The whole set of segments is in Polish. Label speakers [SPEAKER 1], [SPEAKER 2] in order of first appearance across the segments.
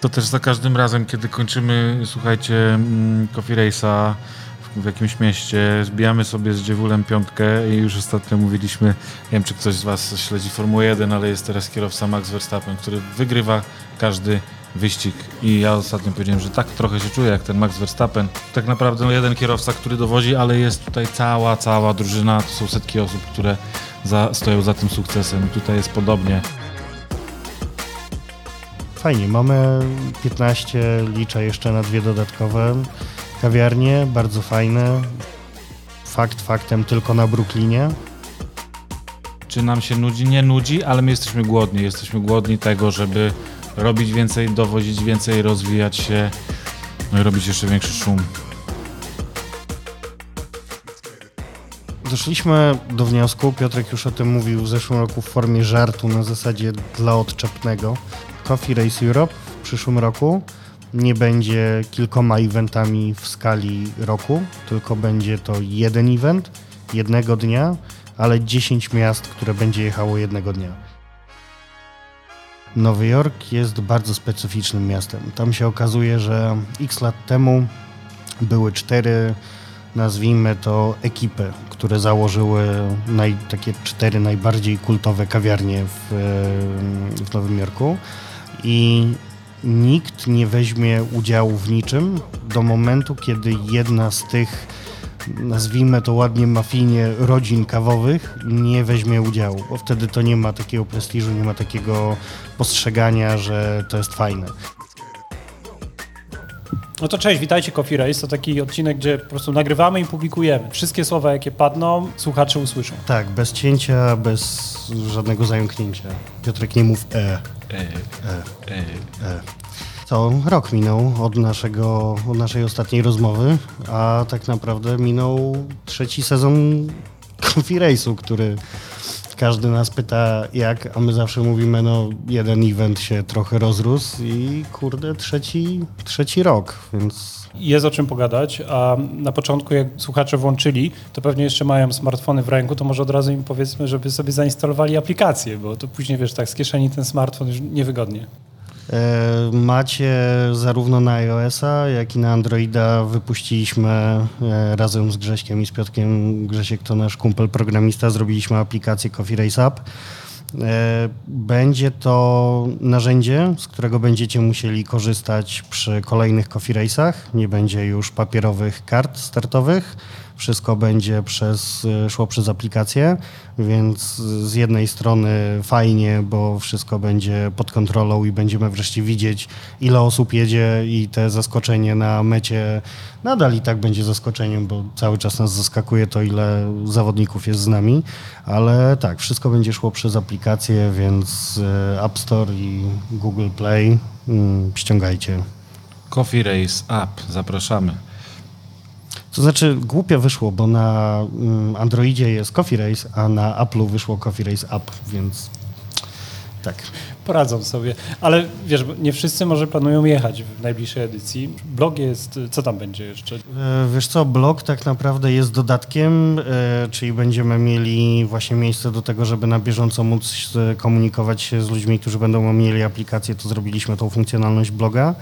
[SPEAKER 1] To też za każdym razem, kiedy kończymy, słuchajcie, mm, Coffee Race'a w jakimś mieście, zbijamy sobie z dziewulem piątkę i już ostatnio mówiliśmy, nie wiem czy ktoś z Was śledzi Formułę 1, ale jest teraz kierowca Max Verstappen, który wygrywa każdy wyścig i ja ostatnio powiedziałem, że tak trochę się czuję jak ten Max Verstappen. Tak naprawdę no, jeden kierowca, który dowodzi, ale jest tutaj cała, cała drużyna, to są setki osób, które za, stoją za tym sukcesem i tutaj jest podobnie.
[SPEAKER 2] Fajnie, mamy 15, liczę jeszcze na dwie dodatkowe kawiarnie, bardzo fajne. Fakt faktem tylko na Brooklynie.
[SPEAKER 1] Czy nam się nudzi? Nie nudzi, ale my jesteśmy głodni. Jesteśmy głodni tego, żeby robić więcej, dowodzić więcej, rozwijać się, no i robić jeszcze większy szum.
[SPEAKER 2] Doszliśmy do wniosku, Piotrek już o tym mówił w zeszłym roku w formie żartu na zasadzie dla odczepnego. Coffee Race Europe w przyszłym roku nie będzie kilkoma eventami w skali roku, tylko będzie to jeden event jednego dnia, ale 10 miast, które będzie jechało jednego dnia. Nowy Jork jest bardzo specyficznym miastem. Tam się okazuje, że x lat temu były cztery, nazwijmy to, ekipy, które założyły naj, takie cztery najbardziej kultowe kawiarnie w, w Nowym Jorku. I nikt nie weźmie udziału w niczym do momentu, kiedy jedna z tych, nazwijmy to ładnie mafijnie, rodzin kawowych nie weźmie udziału, bo wtedy to nie ma takiego prestiżu, nie ma takiego postrzegania, że to jest fajne.
[SPEAKER 3] No to cześć, witajcie Coffee Race. To taki odcinek, gdzie po prostu nagrywamy i publikujemy. Wszystkie słowa, jakie padną, słuchacze usłyszą.
[SPEAKER 2] Tak, bez cięcia, bez żadnego zająknięcia. Piotrek, nie mów e. E,
[SPEAKER 1] e, e. e.
[SPEAKER 2] To rok minął od, naszego, od naszej ostatniej rozmowy, a tak naprawdę minął trzeci sezon Coffee Race'u, który każdy nas pyta jak, a my zawsze mówimy, no jeden event się trochę rozrósł i kurde, trzeci, trzeci rok, więc...
[SPEAKER 3] Jest o czym pogadać, a na początku jak słuchacze włączyli, to pewnie jeszcze mają smartfony w ręku, to może od razu im powiedzmy, żeby sobie zainstalowali aplikację, bo to później, wiesz, tak z kieszeni ten smartfon już niewygodnie.
[SPEAKER 2] E, macie zarówno na iOS-a, jak i na Androida wypuściliśmy e, razem z Grześkiem i z Piotkiem. Grzesiek to nasz kumpel programista, zrobiliśmy aplikację Coffee Race App. E, będzie to narzędzie, z którego będziecie musieli korzystać przy kolejnych Coffee Race'ach. Nie będzie już papierowych kart startowych wszystko będzie przez, e, szło przez aplikację, więc z jednej strony fajnie, bo wszystko będzie pod kontrolą i będziemy wreszcie widzieć, ile osób jedzie i te zaskoczenie na mecie nadal i tak będzie zaskoczeniem, bo cały czas nas zaskakuje to, ile zawodników jest z nami, ale tak, wszystko będzie szło przez aplikację, więc e, App Store i Google Play mm, ściągajcie.
[SPEAKER 1] Coffee Race App, zapraszamy.
[SPEAKER 2] To znaczy głupio wyszło, bo na mm, Androidzie jest Coffee Race, a na Apple'u wyszło Coffee Race App, więc tak.
[SPEAKER 3] Poradzą sobie. Ale wiesz, nie wszyscy może planują jechać w najbliższej edycji. Blog jest, co tam będzie jeszcze? E,
[SPEAKER 2] wiesz co, blog tak naprawdę jest dodatkiem, e, czyli będziemy mieli właśnie miejsce do tego, żeby na bieżąco móc komunikować się z ludźmi, którzy będą mieli aplikację, to zrobiliśmy tą funkcjonalność bloga.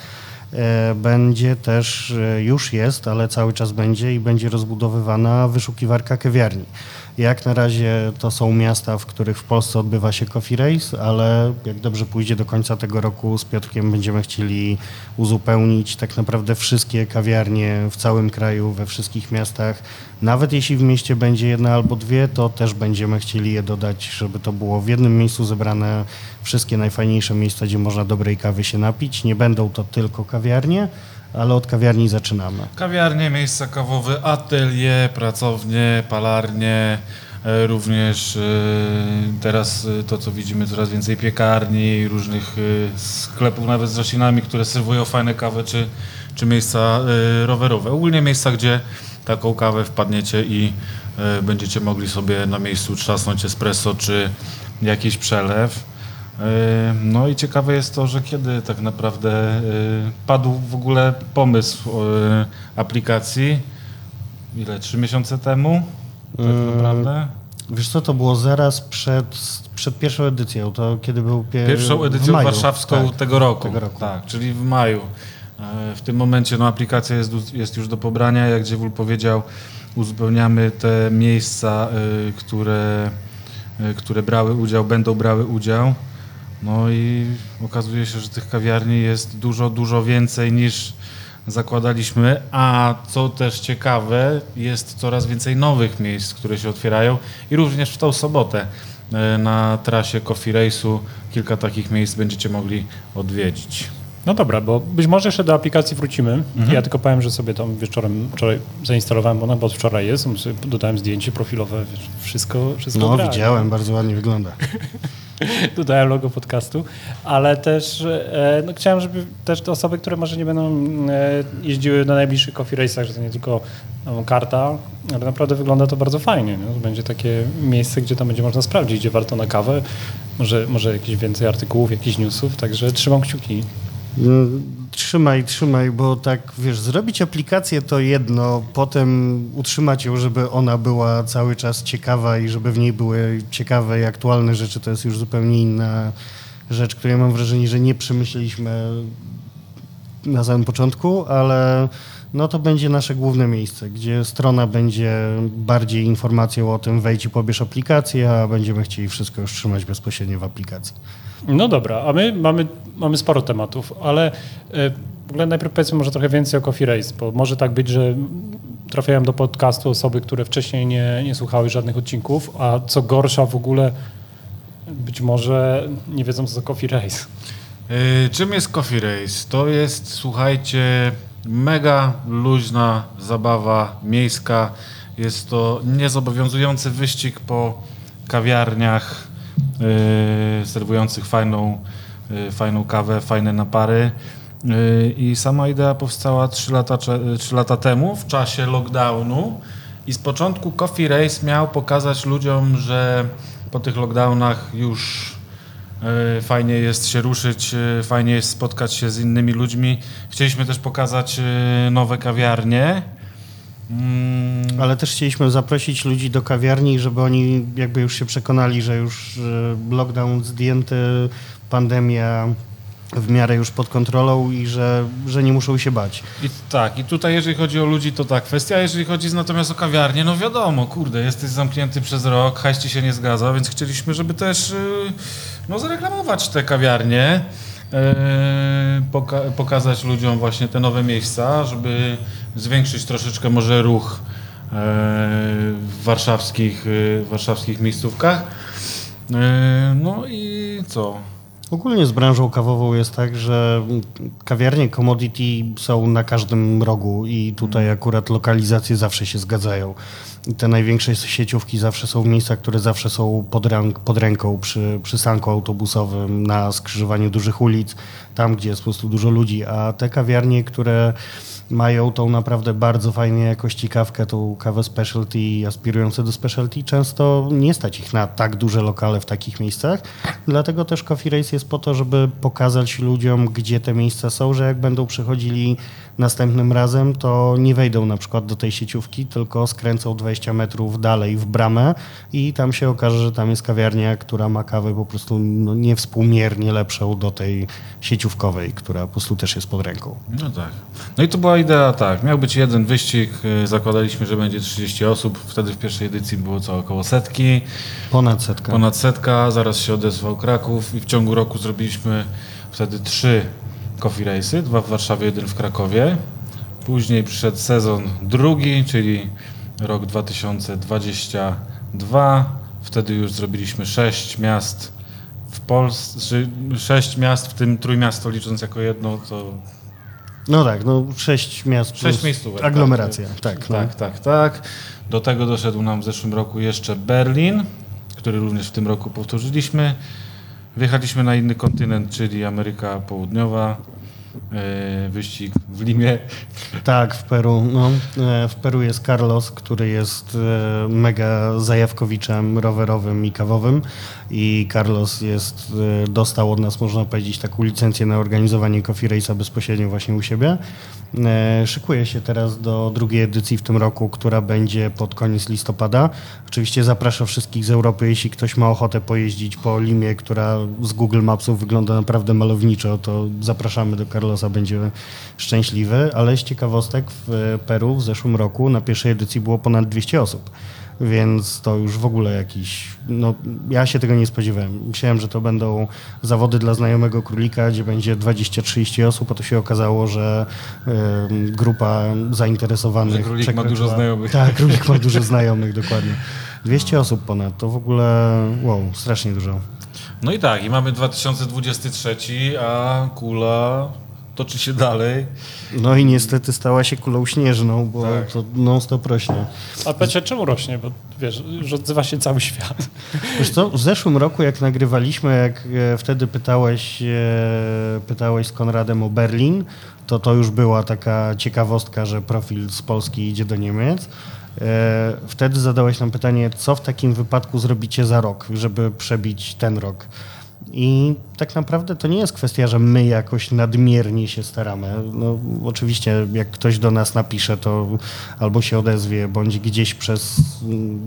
[SPEAKER 2] E, będzie też, e, już jest, ale cały czas będzie i będzie rozbudowywana wyszukiwarka kawiarni. Jak na razie to są miasta, w których w Polsce odbywa się Coffee Race, ale jak dobrze pójdzie do końca tego roku z Piotrkiem będziemy chcieli uzupełnić tak naprawdę wszystkie kawiarnie w całym kraju, we wszystkich miastach. Nawet jeśli w mieście będzie jedna albo dwie, to też będziemy chcieli je dodać, żeby to było w jednym miejscu zebrane wszystkie najfajniejsze miejsca, gdzie można dobrej kawy się napić. Nie będą to tylko kawiarnie, ale od kawiarni zaczynamy.
[SPEAKER 1] Kawiarnie, miejsca kawowe, atelier, pracownie, palarnie, e, również e, teraz e, to, co widzimy, coraz więcej piekarni, różnych sklepów nawet z roślinami, które serwują fajne kawy, czy, czy miejsca rowerowe. Ogólnie miejsca, gdzie taką kawę wpadniecie i będziecie mogli sobie na miejscu trzasnąć espresso, czy jakiś przelew. E, no i ciekawe jest to, że kiedy tak naprawdę e, padł w ogóle pomysł e, aplikacji, ile, trzy miesiące temu tak naprawdę?
[SPEAKER 2] Wiesz co, to było zaraz przed, przed pierwszą edycją, to kiedy był pie...
[SPEAKER 1] Pierwszą edycją warszawską
[SPEAKER 2] Tak.
[SPEAKER 1] tego, roku.
[SPEAKER 2] tego roku.
[SPEAKER 1] Tak, czyli w maju. E, W tym momencie no, aplikacja jest, jest już do pobrania. Jak Dziewul powiedział, uzupełniamy te miejsca, y, które, y, które brały udział, będą brały udział. No i okazuje się, że tych kawiarni jest dużo, dużo więcej niż zakładaliśmy, a co też ciekawe, jest coraz więcej nowych miejsc, które się otwierają i również w tą sobotę e, na trasie Coffee Race'u kilka takich miejsc będziecie mogli odwiedzić.
[SPEAKER 3] No dobra, bo być może jeszcze do aplikacji wrócimy. Ja tylko powiem, że sobie tam wieczorem wczoraj zainstalowałem, bo ona od wczoraj jest, dodałem zdjęcie profilowe, wiesz, wszystko, wszystko
[SPEAKER 2] No
[SPEAKER 3] gra.
[SPEAKER 2] widziałem, bardzo ładnie wygląda.
[SPEAKER 3] Dodałem logo podcastu, ale też e, no, chciałem, żeby też te osoby, które może nie będą e, jeździły na najbliższych coffee race'ach, że to nie tylko no, karta, ale naprawdę wygląda to bardzo fajnie. Nie? Będzie takie miejsce, gdzie tam będzie można sprawdzić, gdzie warto na kawę, może, może jakieś więcej artykułów, jakichś newsów, także trzymam kciuki.
[SPEAKER 2] Mm, Trzymaj, trzymaj, bo tak, wiesz, zrobić aplikację to jedno, potem utrzymać ją, żeby ona była cały czas ciekawa i żeby w niej były ciekawe i aktualne rzeczy, to jest już zupełnie inna rzecz, której mam wrażenie, że nie przemyśleliśmy na samym początku, ale no to będzie nasze główne miejsce, gdzie strona będzie bardziej informacją o tym, wejdź i pobierz aplikację, a będziemy chcieli wszystko już trzymać bezpośrednio w aplikacji.
[SPEAKER 3] No dobra, a my mamy, mamy sporo tematów, ale e, w ogóle najpierw powiedzmy może trochę więcej o Coffee Race, bo może tak być, że trafiają do podcastu osoby, które wcześniej nie, nie słuchały żadnych odcinków, a co gorsza w ogóle być może nie wiedzą co to Coffee Race.
[SPEAKER 1] Yy, czym jest Coffee Race? To jest, słuchajcie, mega luźna zabawa miejska. Jest to niezobowiązujący wyścig po kawiarniach serwujących fajną, yy, fajną kawę, fajne napary. Yy, I sama idea powstała 3 lata, cze- 3 lata temu, w czasie lockdownu. I z początku Coffee Race miał pokazać ludziom, że po tych lockdownach już E, Fajnie jest się ruszyć, e, fajnie jest spotkać się z innymi ludźmi. Chcieliśmy też pokazać e, nowe kawiarnie. Mm,
[SPEAKER 2] Ale też chcieliśmy zaprosić ludzi do kawiarni, żeby oni jakby już się przekonali, że już lockdown zdjęty, pandemia w miarę już pod kontrolą i że, że nie muszą się bać.
[SPEAKER 1] I tak, i tutaj jeżeli chodzi o ludzi, to tak, kwestia, jeżeli chodzi natomiast o kawiarnię, no wiadomo, kurde, jesteś zamknięty przez rok, hajs ci się nie zgadza, więc chcieliśmy, żeby też y, no, zareklamować te kawiarnie, poka- pokazać ludziom właśnie te nowe miejsca, żeby zwiększyć troszeczkę może ruch y, w warszawskich, y, w warszawskich miejscówkach. No i co?
[SPEAKER 2] Ogólnie z branżą kawową jest tak, że kawiarnie commodity są na każdym rogu i tutaj akurat lokalizacje zawsze się zgadzają. I te największe sieciówki zawsze są w miejscach, które zawsze są pod, pod ręką przy przystanku autobusowym, na skrzyżowaniu dużych ulic, tam gdzie jest po prostu dużo ludzi, a te kawiarnie, które mają tą naprawdę bardzo fajnej jakości kawkę, tą kawę specialty i aspirujące do specialty, często nie stać ich na tak duże lokale w takich miejscach. Dlatego też Coffee Race jest po to, żeby pokazać ludziom, gdzie te miejsca są, że jak będą przychodzili następnym razem, to nie wejdą na przykład do tej sieciówki, tylko skręcą 20 metrów dalej w bramę i tam się okaże, że tam jest kawiarnia, która ma kawę po prostu no, niewspółmiernie lepszą do tej sieciówkowej, która po prostu też jest pod ręką.
[SPEAKER 1] No tak. No i to była idea tak, miał być jeden wyścig, y, zakładaliśmy, że będzie 30 osób, wtedy w pierwszej edycji było co około setki,
[SPEAKER 2] Ponad setka.
[SPEAKER 1] ponad setka, zaraz się odezwał Kraków i w ciągu roku zrobiliśmy wtedy trzy coffee race'y, dwa w Warszawie, jeden w Krakowie. Później przyszedł sezon drugi, czyli rok 2022. Wtedy już zrobiliśmy sześć miast w Polsce, sześć miast, w tym Trójmiasto licząc jako jedno, to
[SPEAKER 2] No tak, no sześć miast
[SPEAKER 1] Sześć miejscówek,
[SPEAKER 2] aglomeracja. Tak,
[SPEAKER 1] Tak,
[SPEAKER 2] no.
[SPEAKER 1] tak, tak, tak. Do tego doszedł nam w zeszłym roku jeszcze Berlin, który również w tym roku powtórzyliśmy. Wjechaliśmy na inny kontynent, czyli Ameryka Południowa. E, wyścig w Limie.
[SPEAKER 2] Tak, w Peru. No, e, w Peru jest Carlos, który jest e, mega zajawkowiczem rowerowym i kawowym i Carlos jest, dostał od nas, można powiedzieć, taką licencję na organizowanie Coffee Race'a bezpośrednio właśnie u siebie. Szykuje się teraz do drugiej edycji w tym roku, która będzie pod koniec listopada. Oczywiście zapraszam wszystkich z Europy, jeśli ktoś ma ochotę pojeździć po Limie, która z Google Mapsów wygląda naprawdę malowniczo, to zapraszamy do Carlosa, będzie szczęśliwy. Ale z ciekawostek w Peru w zeszłym roku na pierwszej edycji było ponad 200 osób. Więc to już w ogóle jakiś. No, ja się tego nie spodziewałem. Myślałem, że to będą zawody dla znajomego królika, gdzie będzie 20-30 osób, a to się okazało, że em, grupa zainteresowanych.
[SPEAKER 1] Że królik ma dużo znajomych.
[SPEAKER 2] Tak, królik ma dużo znajomych, dokładnie. 200 osób ponad, to w ogóle wow, strasznie dużo.
[SPEAKER 1] No i tak, i mamy 2023, a kula toczy się dalej.
[SPEAKER 2] No i niestety stała się kulą śnieżną, bo
[SPEAKER 1] Tak.
[SPEAKER 2] to non-stop rośnie.
[SPEAKER 3] A powiedzcie, czemu rośnie? Bo wiesz, że odzywa się cały świat.
[SPEAKER 2] Wiesz co, w zeszłym roku jak nagrywaliśmy, jak e, wtedy pytałeś, e, pytałeś z Konradem o Berlin, to to już była taka ciekawostka, że profil z Polski idzie do Niemiec. E, Wtedy zadałeś nam pytanie, co w takim wypadku zrobicie za rok, żeby przebić ten rok. I tak naprawdę to nie jest kwestia, że my jakoś nadmiernie się staramy. No, oczywiście, jak ktoś do nas napisze, to albo się odezwie, bądź gdzieś przez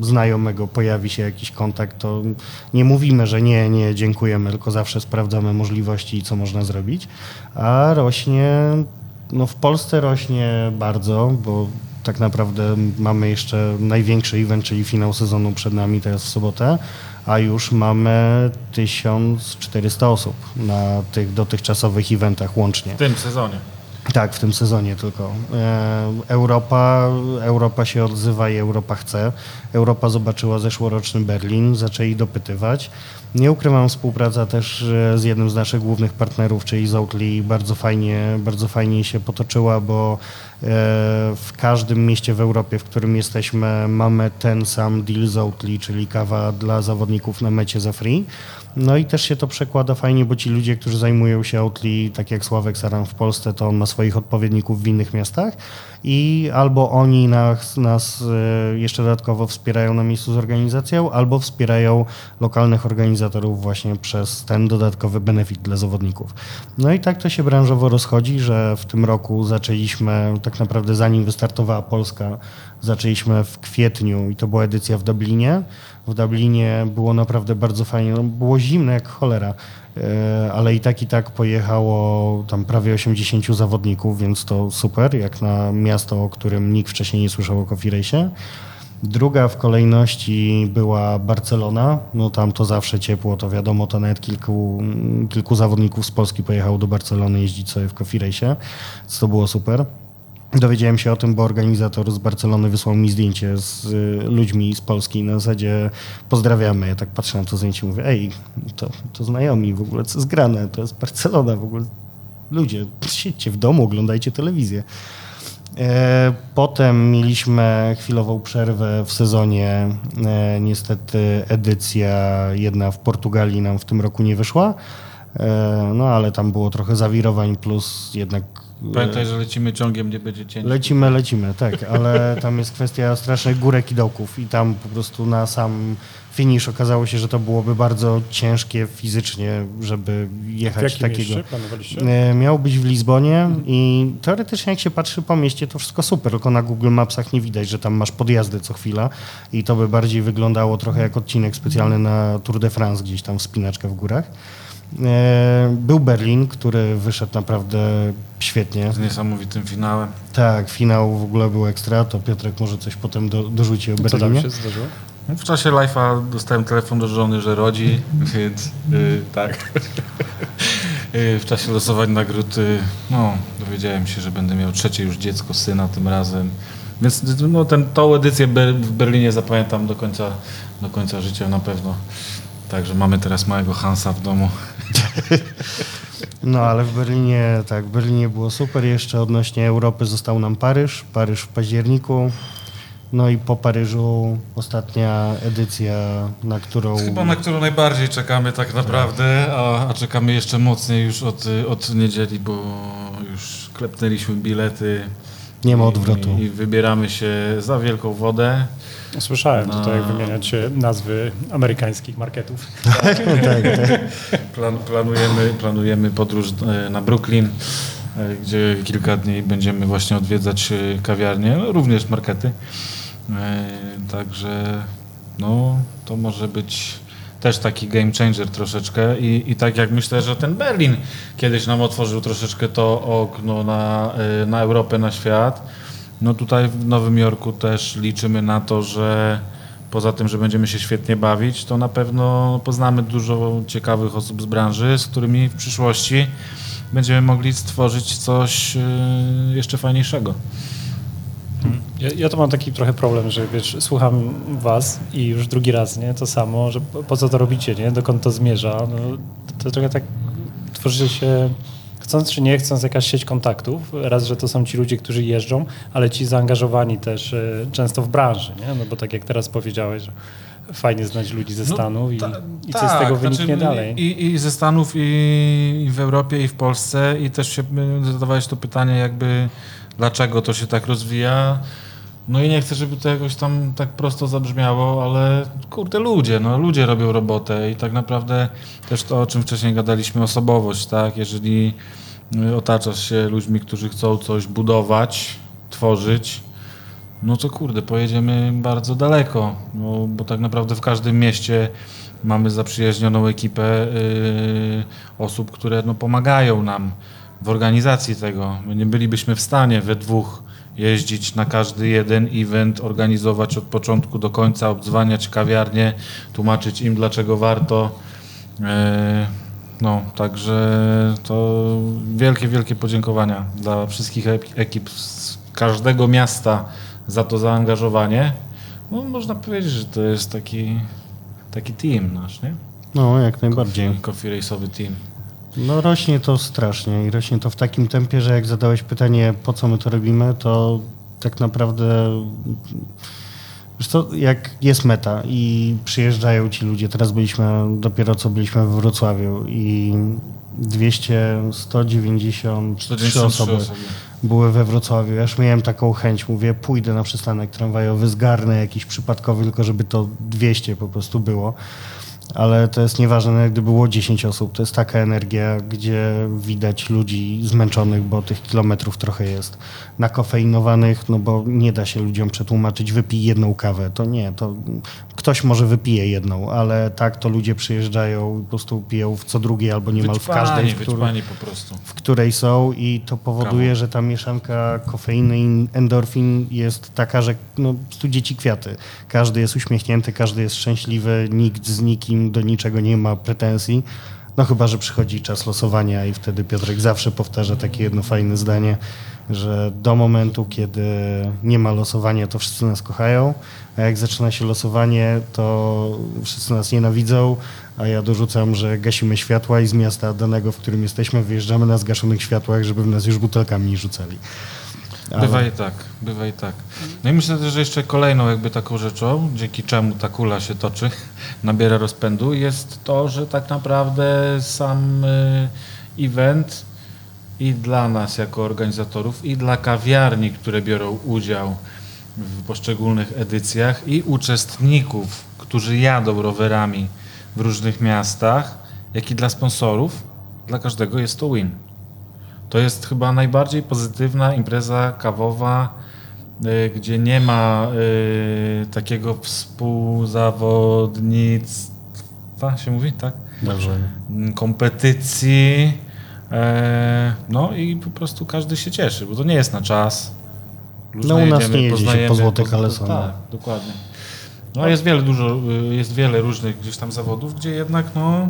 [SPEAKER 2] znajomego pojawi się jakiś kontakt, to nie mówimy, że nie, nie, dziękujemy, tylko zawsze sprawdzamy możliwości i co można zrobić. A rośnie, no w Polsce rośnie bardzo, bo tak naprawdę mamy jeszcze największy event, czyli finał sezonu przed nami teraz w sobotę, a już mamy 1400 osób na tych dotychczasowych eventach łącznie.
[SPEAKER 1] W tym sezonie.
[SPEAKER 2] Tak, w tym sezonie tylko. E, Europa, Europa się odzywa i Europa chce. Europa zobaczyła zeszłoroczny Berlin, zaczęli dopytywać. Nie ukrywam, współpraca też e, z jednym z naszych głównych partnerów, czyli z Oatly, bardzo fajnie, bardzo fajnie się potoczyła, bo w każdym mieście w Europie, w którym jesteśmy, mamy ten sam deal z Oatly, czyli kawa dla zawodników na mecie za free. No i też się to przekłada fajnie, bo ci ludzie, którzy zajmują się Outli, tak jak Sławek Saran w Polsce, to on ma swoich odpowiedników w innych miastach i albo oni nas, nas e, jeszcze dodatkowo wspierają na miejscu z organizacją, albo wspierają lokalnych organizatorów właśnie przez ten dodatkowy benefit dla zawodników. No i tak to się branżowo rozchodzi, że w tym roku zaczęliśmy, tak naprawdę zanim wystartowała Polska, zaczęliśmy w kwietniu i to była edycja w Dublinie. W Dublinie było naprawdę bardzo fajnie, no, było zimne jak cholera, e, ale i tak i tak pojechało tam prawie 80 zawodników, więc to super, jak na miasto, o którym nikt wcześniej nie słyszał o Coffee Race'ie. Druga w kolejności była Barcelona. No tam to zawsze ciepło, to wiadomo, to nawet kilku, kilku zawodników z Polski pojechało do Barcelony jeździć sobie w Coffee Race'ie, więc to było super. Dowiedziałem się o tym, bo organizator z Barcelony wysłał mi zdjęcie z y, ludźmi z Polski na zasadzie pozdrawiamy. Ja tak patrzę na to zdjęcie i mówię, ej, to, to znajomi w ogóle, co jest grane, to jest Barcelona w ogóle. Ludzie, siedźcie w domu, oglądajcie telewizję. E, Potem mieliśmy chwilową przerwę w sezonie. E, Niestety edycja jedna w Portugalii nam w tym roku nie wyszła. E, No ale tam było trochę zawirowań, plus jednak
[SPEAKER 1] Pamiętaj, że lecimy ciągiem, nie będzie cięć.
[SPEAKER 2] Lecimy, lecimy, tak, ale tam jest kwestia strasznych górek i dołków i tam po prostu na sam finish okazało się, że to byłoby bardzo ciężkie fizycznie, żeby
[SPEAKER 3] W
[SPEAKER 2] jechać
[SPEAKER 3] jakim
[SPEAKER 2] takiego.
[SPEAKER 3] mieście planowaliście?
[SPEAKER 2] E, Miał być w Lizbonie i teoretycznie jak się patrzy po mieście, to wszystko super, tylko na Google Mapsach nie widać, że tam masz podjazdy co chwila i to by bardziej wyglądało trochę jak odcinek specjalny na Tour de France, gdzieś tam wspinaczka w górach. E, Był Berlin, który wyszedł naprawdę świetnie.
[SPEAKER 1] Z niesamowitym finałem.
[SPEAKER 2] Tak, finał w ogóle był ekstra, to Piotrek może coś potem do, dorzuci o
[SPEAKER 3] Co tam
[SPEAKER 2] Berlinie.
[SPEAKER 3] się zdarzyło?
[SPEAKER 1] No, W czasie live'a dostałem telefon do żony, że rodzi, więc y, tak. Y, w czasie losowań nagród, y, no, dowiedziałem się, że będę miał trzecie już dziecko, syna tym razem. Więc no, ten, tą edycję w Berlinie zapamiętam do końca, do końca życia na pewno. Także mamy teraz małego Hansa w domu.
[SPEAKER 2] No ale w Berlinie, tak, w Berlinie było super. Jeszcze odnośnie Europy został nam Paryż, Paryż w październiku. No i po Paryżu ostatnia edycja, na którą...
[SPEAKER 1] Chyba na którą najbardziej czekamy tak naprawdę, a, a czekamy jeszcze mocniej już od, od niedzieli, bo już klepnęliśmy bilety.
[SPEAKER 2] Nie ma
[SPEAKER 1] i-
[SPEAKER 2] odwrotu.
[SPEAKER 1] I, wybieramy się za wielką wodę.
[SPEAKER 3] Słyszałem
[SPEAKER 1] No.
[SPEAKER 3] tutaj, jak wymieniacie nazwy amerykańskich marketów.
[SPEAKER 2] tak, tak.
[SPEAKER 1] Plan, planujemy, planujemy podróż e, na Brooklyn, e, gdzie kilka dni będziemy właśnie odwiedzać e, kawiarnie, no, również markety. Także no, to może być też taki game changer troszeczkę I, i tak jak myślę, że ten Berlin kiedyś nam otworzył troszeczkę to okno na, na Europę, na świat. No tutaj w Nowym Jorku też liczymy na to, że poza tym, że będziemy się świetnie bawić, to na pewno poznamy dużo ciekawych osób z branży, z którymi w przyszłości będziemy mogli stworzyć coś e, jeszcze fajniejszego.
[SPEAKER 3] Ja, ja to mam taki trochę problem, że wiesz, słucham was i już drugi raz, nie, to samo, że po co to robicie, nie, dokąd to zmierza, no, to, trochę tak tworzy się, chcąc czy nie chcąc, jakaś sieć kontaktów, raz, że to są ci ludzie, którzy jeżdżą, ale ci zaangażowani też e, często w branży, nie, no bo tak jak teraz powiedziałeś, że fajnie znać ludzi ze
[SPEAKER 1] No,
[SPEAKER 3] Stanów i,
[SPEAKER 1] ta-
[SPEAKER 3] i co z tego wyniknie
[SPEAKER 1] znaczy,
[SPEAKER 3] dalej.
[SPEAKER 1] I, I ze Stanów, i, i w Europie, i w Polsce. I też się y, zadawałeś to pytanie, jakby dlaczego to się tak rozwija. No i nie chcę, żeby to jakoś tam tak prosto zabrzmiało, ale kurde, ludzie, no ludzie robią robotę i tak naprawdę też to, o czym wcześniej gadaliśmy, osobowość, tak? Jeżeli y, otaczasz się ludźmi, którzy chcą coś budować, tworzyć, no to kurde, pojedziemy bardzo daleko, no, bo tak naprawdę w każdym mieście mamy zaprzyjaźnioną ekipę y, osób, które no, pomagają nam w organizacji tego. My nie bylibyśmy w stanie we dwóch jeździć na każdy jeden event, organizować od początku do końca, obdzwaniać kawiarnie, tłumaczyć im dlaczego warto. Y, no, także to wielkie, wielkie podziękowania dla wszystkich ekip z każdego miasta za to zaangażowanie. No, można powiedzieć, że to jest taki, taki team nasz, nie?
[SPEAKER 2] No, jak najbardziej.
[SPEAKER 1] Coffee Race'owy team.
[SPEAKER 2] No rośnie to strasznie i rośnie to w takim tempie, że jak zadałeś pytanie, po co my to robimy, to tak naprawdę wiesz co, jak jest meta i przyjeżdżają ci ludzie, teraz byliśmy, dopiero co byliśmy w Wrocławiu i 200, 193
[SPEAKER 1] 193
[SPEAKER 2] osoby
[SPEAKER 1] osoby.
[SPEAKER 2] były we Wrocławiu. Ja już miałem taką chęć, mówię, pójdę na przystanek tramwajowy, zgarnę jakiś przypadkowy, tylko żeby to 200 po prostu było. Ale to jest nieważne, gdyby było 10 osób, to jest taka energia, gdzie widać ludzi zmęczonych, bo tych kilometrów trochę jest. Nakofeinowanych, no bo nie da się ludziom przetłumaczyć, wypij jedną kawę. To nie, to ktoś może wypije jedną, ale tak to ludzie przyjeżdżają i po prostu piją w co drugiej albo niemal w każdej, w,
[SPEAKER 1] Wyćpani prostu.
[SPEAKER 2] w której są i to powoduje,
[SPEAKER 1] Kawą.
[SPEAKER 2] że ta mieszanka kofeiny i endorfin jest taka, że no, prostu dzieci kwiaty. Każdy jest uśmiechnięty, każdy jest szczęśliwy, nikt z nikim do niczego nie ma pretensji. No chyba, że przychodzi czas losowania i wtedy Piotrek zawsze powtarza takie jedno fajne zdanie, że do momentu, kiedy nie ma losowania, to wszyscy nas kochają, a jak zaczyna się losowanie, to wszyscy nas nienawidzą, a ja dorzucam, że gasimy światła i z miasta danego, w którym jesteśmy, wyjeżdżamy na zgaszonych światłach, żeby w nas już butelkami nie rzucali. Ale-
[SPEAKER 1] Bywa i tak, bywa i tak. No i myślę też, że jeszcze kolejną jakby taką rzeczą, dzięki czemu ta kula się toczy, nabiera rozpędu, jest to, że tak naprawdę sam y, event i dla nas jako organizatorów, i dla kawiarni, które biorą udział w poszczególnych edycjach i uczestników, którzy jadą rowerami w różnych miastach, jak i dla sponsorów, dla każdego jest to win. To jest chyba najbardziej pozytywna impreza kawowa, y, gdzie nie ma y, takiego współzawodnictwa, się mówi, tak?
[SPEAKER 2] Dobrze.
[SPEAKER 1] Mm, Kompetycji. E, no i po prostu każdy się cieszy, bo to nie jest na czas. Luźno
[SPEAKER 2] No, u nas
[SPEAKER 1] jedziemy,
[SPEAKER 2] nie jedzie się po złote
[SPEAKER 1] poz-
[SPEAKER 2] kolesa, no.
[SPEAKER 1] Tak, dokładnie. No jest wiele dużo, y, jest wiele różnych gdzieś tam zawodów, gdzie jednak no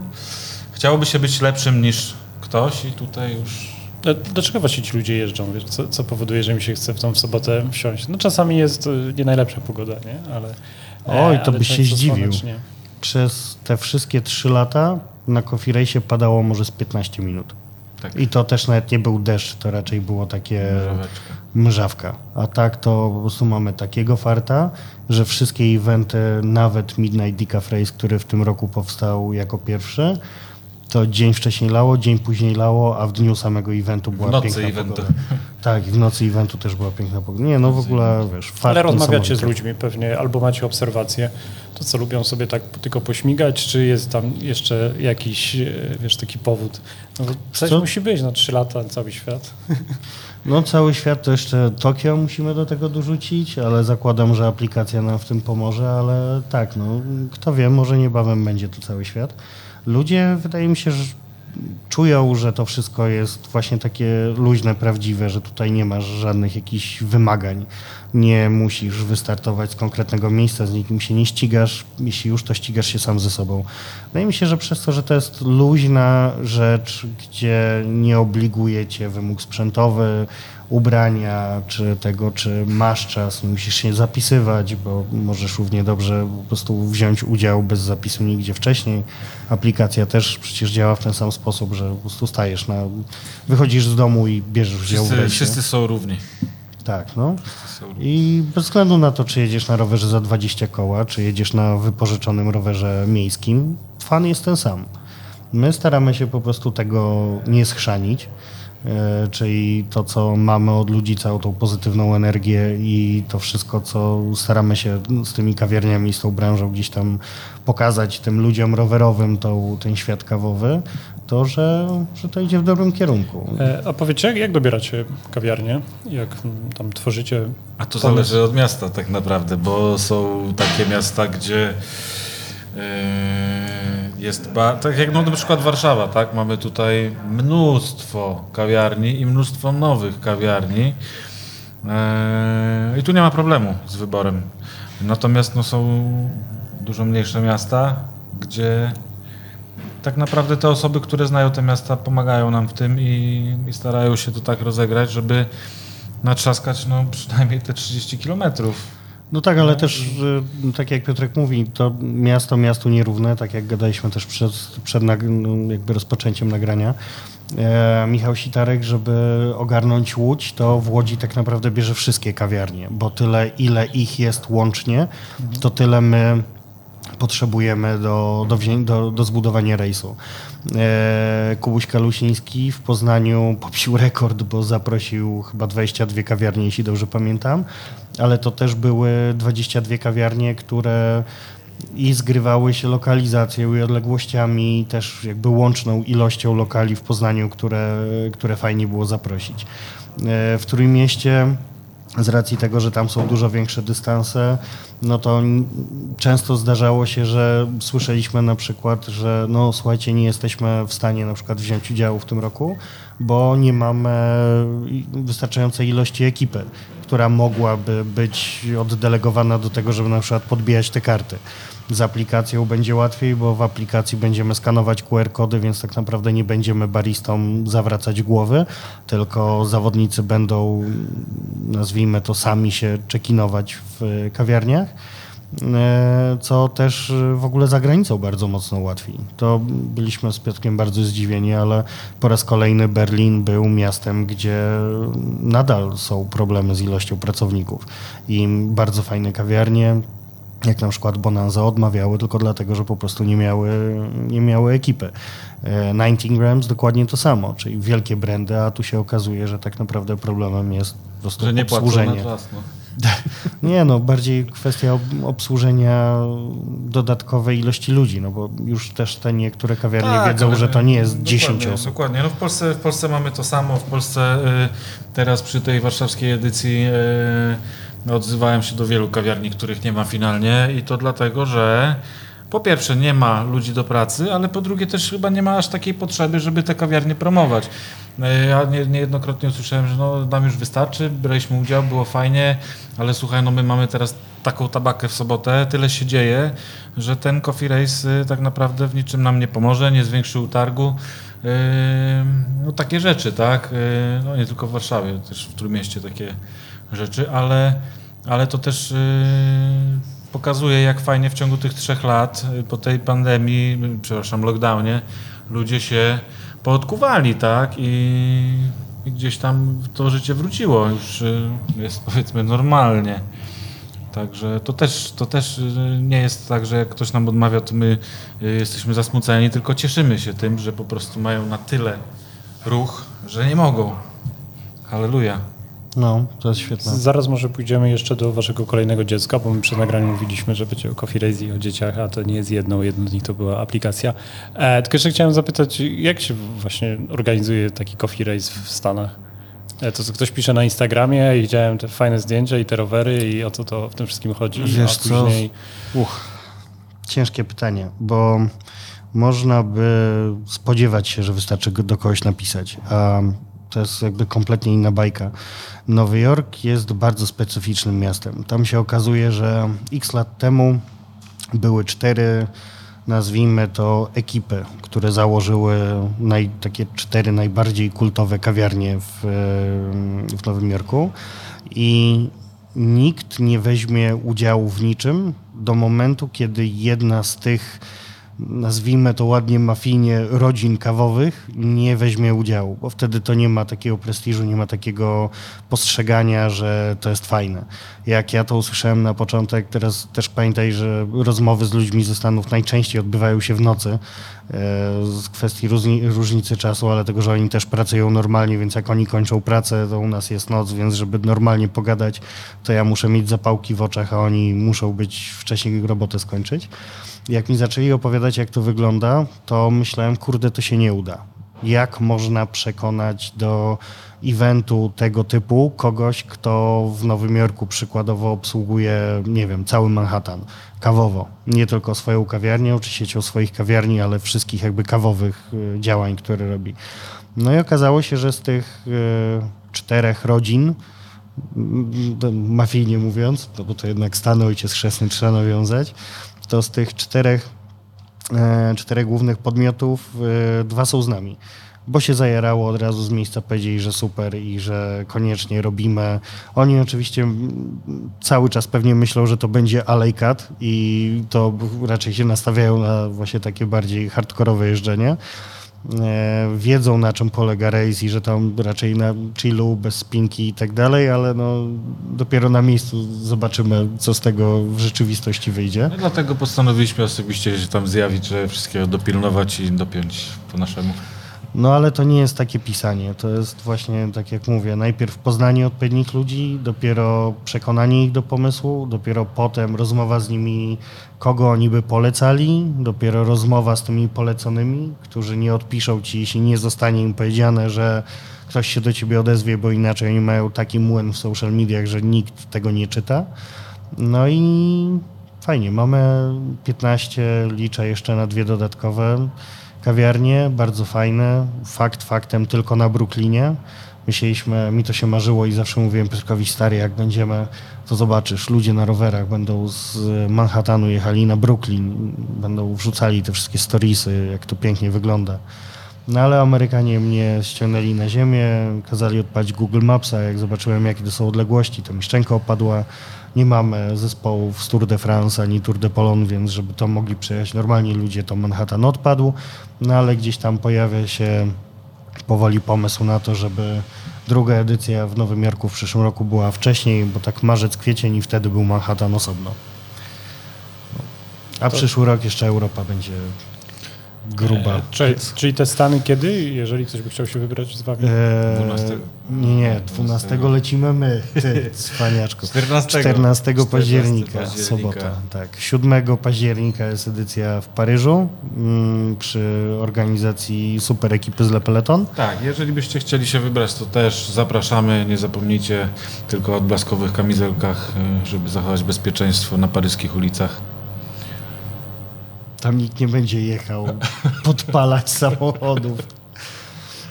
[SPEAKER 1] chciałoby się być lepszym niż ktoś i tutaj już
[SPEAKER 3] Do, do czego właśnie ci ludzie jeżdżą? Wiesz, co, co powoduje, że mi się chce w tą sobotę wsiąść? No czasami jest y, nie najlepsza pogoda, nie? Ale,
[SPEAKER 2] Oj,
[SPEAKER 3] e,
[SPEAKER 2] to
[SPEAKER 3] ale
[SPEAKER 2] byś się
[SPEAKER 3] często
[SPEAKER 2] zdziwił. Przez te wszystkie trzy lata na Coffee Race padało może z 15 minut.
[SPEAKER 1] tak
[SPEAKER 2] I to też nawet nie był deszcz, to raczej było takie
[SPEAKER 1] mrzaweczka.
[SPEAKER 2] mrzawka. A tak to po prostu mamy takiego farta, że wszystkie eventy, nawet Midnight Decaf Race, który w tym roku powstał jako pierwszy, to dzień wcześniej lało, dzień później lało, a w dniu samego eventu była
[SPEAKER 1] W nocy
[SPEAKER 2] piękna
[SPEAKER 1] eventu.
[SPEAKER 2] pogoda. Tak, w nocy eventu też była piękna pogoda. Nie, no w ogóle, wiesz, fakt
[SPEAKER 3] Ale rozmawiacie z ludźmi pewnie, albo macie obserwacje, to co lubią sobie tak tylko pośmigać, czy jest tam jeszcze jakiś, e, wiesz, taki powód? No, coś
[SPEAKER 2] Co?
[SPEAKER 3] musi być, no trzy lata, cały świat.
[SPEAKER 2] No cały świat to jeszcze Tokio musimy do tego dorzucić, ale zakładam, że aplikacja nam w tym pomoże, ale tak, no kto wie, może niebawem będzie to cały świat. Ludzie wydaje mi się, że czują, że to wszystko jest właśnie takie luźne, prawdziwe, że tutaj nie masz żadnych jakichś wymagań. Nie musisz wystartować z konkretnego miejsca, z nikim się nie ścigasz, jeśli już to ścigasz się sam ze sobą. Wydaje mi się, że przez to, że to jest luźna rzecz, gdzie nie obliguje cię wymóg sprzętowy, ubrania, czy tego, czy masz czas, nie musisz się zapisywać, bo możesz równie dobrze po prostu wziąć udział bez zapisu nigdzie wcześniej. Aplikacja też przecież działa w ten sam sposób, że po prostu stajesz na, wychodzisz z domu i bierzesz udział w
[SPEAKER 1] Wszyscy,
[SPEAKER 2] rejsie.
[SPEAKER 1] wszyscy są równi.
[SPEAKER 2] Tak, no. I bez względu na to, czy jedziesz na rowerze za 20 koła, czy jedziesz na wypożyczonym rowerze miejskim, fan jest ten sam. My staramy się po prostu tego nie schrzanić, czyli to, co mamy od ludzi, całą tą pozytywną energię i to wszystko, co staramy się z tymi kawiarniami, z tą branżą gdzieś tam pokazać tym ludziom rowerowym, tą, ten świat kawowy, to, że, że to idzie w dobrym kierunku.
[SPEAKER 3] E, A powiecie, jak, jak dobieracie kawiarnię? Jak tam tworzycie?
[SPEAKER 1] A to
[SPEAKER 3] pomysł?
[SPEAKER 1] zależy od miasta tak naprawdę, bo są takie miasta, gdzie yy, jest, tak jak no, na przykład Warszawa, tak? Mamy tutaj mnóstwo kawiarni i mnóstwo nowych kawiarni yy, i tu nie ma problemu z wyborem. Natomiast no, są dużo mniejsze miasta, gdzie tak naprawdę te osoby, które znają te miasta, pomagają nam w tym i, i starają się to tak rozegrać, żeby natrzaskać no, przynajmniej te 30 kilometrów.
[SPEAKER 2] No tak, ale też, y, tak jak Piotrek mówi, to miasto miastu nierówne, tak jak gadaliśmy też przed, przed no, jakby rozpoczęciem nagrania. E, Michał Sitarek, żeby ogarnąć Łódź, to w Łodzi tak naprawdę bierze wszystkie kawiarnie, bo tyle, ile ich jest łącznie, to tyle my potrzebujemy do, do, do, do zbudowania rejsu. E, Kubuś Kalusiński w Poznaniu pobił rekord, bo zaprosił chyba 22 kawiarnie, jeśli dobrze pamiętam, ale to też były 22 kawiarnie, które i zgrywały się lokalizacją i odległościami, i też jakby łączną ilością lokali w Poznaniu, które, które fajnie było zaprosić. E, W Trójmieście z racji tego, że tam są dużo większe dystanse, no to często zdarzało się, że słyszeliśmy na przykład, że no słuchajcie, nie jesteśmy w stanie na przykład wziąć udziału w tym roku, bo nie mamy wystarczającej ilości ekipy, która mogłaby być oddelegowana do tego, żeby na przykład podbijać te karty. Z aplikacją będzie łatwiej, bo w aplikacji będziemy skanować QR-kody, więc tak naprawdę nie będziemy baristom zawracać głowy, tylko zawodnicy będą, nazwijmy to, sami się czekinować w kawiarniach, e, co też w ogóle za granicą bardzo mocno łatwiej. To byliśmy z Piotrkiem bardzo zdziwieni, ale po raz kolejny Berlin był miastem, gdzie nadal są problemy z ilością pracowników i bardzo fajne kawiarnie, jak na przykład Bonanza odmawiały tylko dlatego, że po prostu nie miały, nie miały ekipy. E, 19 Grams dokładnie to samo, czyli wielkie brandy, a tu się okazuje, że tak naprawdę problemem jest po prostu
[SPEAKER 1] Że nie
[SPEAKER 2] obsłużenie.
[SPEAKER 1] na czas. No.
[SPEAKER 2] Nie no, bardziej kwestia ob- obsłużenia dodatkowej ilości ludzi, no bo już też te niektóre kawiarnie
[SPEAKER 1] Tak,
[SPEAKER 2] wiedzą, że to nie jest
[SPEAKER 1] dokładnie,
[SPEAKER 2] 10 osób.
[SPEAKER 1] Dokładnie. No w, Polsce, w Polsce mamy to samo. W Polsce y, teraz przy tej warszawskiej edycji y, odzywałem się do wielu kawiarni, których nie ma finalnie i to dlatego, że po pierwsze nie ma ludzi do pracy, ale po drugie też chyba nie ma aż takiej potrzeby, żeby te kawiarnie promować. Y, Ja nie, niejednokrotnie usłyszałem, że no, nam już wystarczy, braliśmy udział, było fajnie, ale słuchaj, no my mamy teraz taką tabakę w sobotę, tyle się dzieje, że ten coffee race y, tak naprawdę w niczym nam nie pomoże, nie zwiększy utargu. Yy, No takie rzeczy, tak? No nie tylko w Warszawie, też w Trójmieście takie rzeczy, ale, ale to też yy, pokazuje, jak fajnie w ciągu tych trzech lat yy, po tej pandemii, yy, przepraszam, lockdownie, ludzie się poodkuwali, tak? I, i gdzieś tam to życie wróciło, już jest powiedzmy normalnie. Także to też, to też y, nie jest tak, że jak ktoś nam odmawia, to my y, jesteśmy zasmuceni, tylko cieszymy się tym, że po prostu mają na tyle ruch, że nie mogą. Halleluja.
[SPEAKER 2] No, to jest świetne.
[SPEAKER 3] Zaraz może pójdziemy jeszcze do waszego kolejnego dziecka, bo my przed nagraniem mówiliśmy, że będzie o Coffee i o dzieciach, a to nie jest jedno, jedno z nich to była aplikacja. E, tylko jeszcze chciałem zapytać, jak się właśnie organizuje taki Coffee Race w Stanach? E, to co ktoś pisze na Instagramie i widziałem te fajne zdjęcia i te rowery i o co to w tym wszystkim chodzi,
[SPEAKER 2] Wiesz
[SPEAKER 3] a
[SPEAKER 2] co?
[SPEAKER 3] później...
[SPEAKER 2] Uch, ciężkie pytanie, bo można by spodziewać się, że wystarczy do kogoś napisać, a to jest jakby kompletnie inna bajka. Nowy Jork jest bardzo specyficznym miastem. Tam się okazuje, że x lat temu były cztery, nazwijmy to, ekipy, które założyły naj, takie cztery najbardziej kultowe kawiarnie w, w Nowym Jorku i nikt nie weźmie udziału w niczym do momentu, kiedy jedna z tych, nazwijmy to ładnie mafijnie, rodzin kawowych nie weźmie udziału, bo wtedy to nie ma takiego prestiżu, nie ma takiego postrzegania, że to jest fajne. Jak ja to usłyszałem na początek, teraz też pamiętaj, że rozmowy z ludźmi ze Stanów najczęściej odbywają się w nocy e, z kwestii różni, różnicy czasu, ale tego, że oni też pracują normalnie, więc jak oni kończą pracę, to u nas jest noc, więc żeby normalnie pogadać, to ja muszę mieć zapałki w oczach, a oni muszą być wcześniej robotę skończyć. Jak mi zaczęli opowiadać, jak to wygląda, to myślałem, kurde, to się nie uda. Jak można przekonać do eventu tego typu kogoś, kto w Nowym Jorku przykładowo obsługuje, nie wiem, cały Manhattan kawowo. Nie tylko swoją kawiarnię, czy siecią swoich kawiarni, ale wszystkich jakby kawowych y, działań, które robi. No i okazało się, że z tych y, czterech rodzin, mafijnie mówiąc, no bo to jednak Stany ojciec chrzestny trzeba nawiązać, to z tych czterech, e, czterech głównych podmiotów e, dwa są z nami. Bo się zajarało od razu z miejsca, powiedzieli, że super i że koniecznie robimy. Oni oczywiście cały czas pewnie myślą, że to będzie alejkat i to raczej się nastawiają na właśnie takie bardziej hardkorowe jeżdżenie. E, wiedzą na czym polega race i że tam raczej na chillu, bez spinki i tak dalej, ale no dopiero na miejscu zobaczymy, co z tego w rzeczywistości wyjdzie.
[SPEAKER 1] No, dlatego postanowiliśmy osobiście się tam zjawić, że wszystkiego dopilnować i dopiąć po naszemu.
[SPEAKER 2] No ale to nie jest takie pisanie. To jest właśnie, tak jak mówię, najpierw poznanie odpowiednich ludzi, dopiero przekonanie ich do pomysłu, dopiero potem rozmowa z nimi, kogo oni by polecali, dopiero rozmowa z tymi poleconymi, którzy nie odpiszą ci, jeśli nie zostanie im powiedziane, że ktoś się do ciebie odezwie, bo inaczej oni mają taki młyn w social mediach, że nikt tego nie czyta. No i fajnie, mamy 15, liczę jeszcze na dwie dodatkowe kawiarnie, bardzo fajne. Fakt faktem tylko na Brooklynie. Myśleliśmy, mi to się marzyło i zawsze mówiłem Piotrkowi stary, jak będziemy, to zobaczysz, ludzie na rowerach będą z Manhattanu jechali na Brooklyn, będą wrzucali te wszystkie storiesy, jak to pięknie wygląda. No ale Amerykanie mnie ściągnęli na ziemię, kazali odpalić Google Mapsa, jak zobaczyłem jakie to są odległości, to mi szczęka opadła. Nie mamy zespołów z Tour de France ani Tour de Polon, więc żeby to mogli przejechać normalni ludzie, to Manhattan odpadł. No ale gdzieś tam pojawia się powoli pomysł na to, żeby druga edycja w Nowym Jorku w przyszłym roku była wcześniej, bo tak marzec, kwiecień i wtedy był Manhattan osobno. A przyszły rok jeszcze Europa będzie gruba.
[SPEAKER 3] E, czyli, czyli te Stany kiedy, jeżeli ktoś by chciał się wybrać z wami?
[SPEAKER 2] Eee,
[SPEAKER 1] 12.
[SPEAKER 2] Nie, nie, 12 lecimy my, ty, cwaniaczku.
[SPEAKER 1] 14.
[SPEAKER 2] 14 października,
[SPEAKER 1] 14
[SPEAKER 2] sobota. Tak. 7 października jest edycja w Paryżu mm, przy organizacji super ekipy z Le Peloton.
[SPEAKER 1] Tak, jeżeli byście chcieli się wybrać, to też zapraszamy. Nie zapomnijcie tylko o odblaskowych kamizelkach, y, żeby zachować bezpieczeństwo na paryskich ulicach.
[SPEAKER 2] Tam nikt nie będzie jechał podpalać samochodów.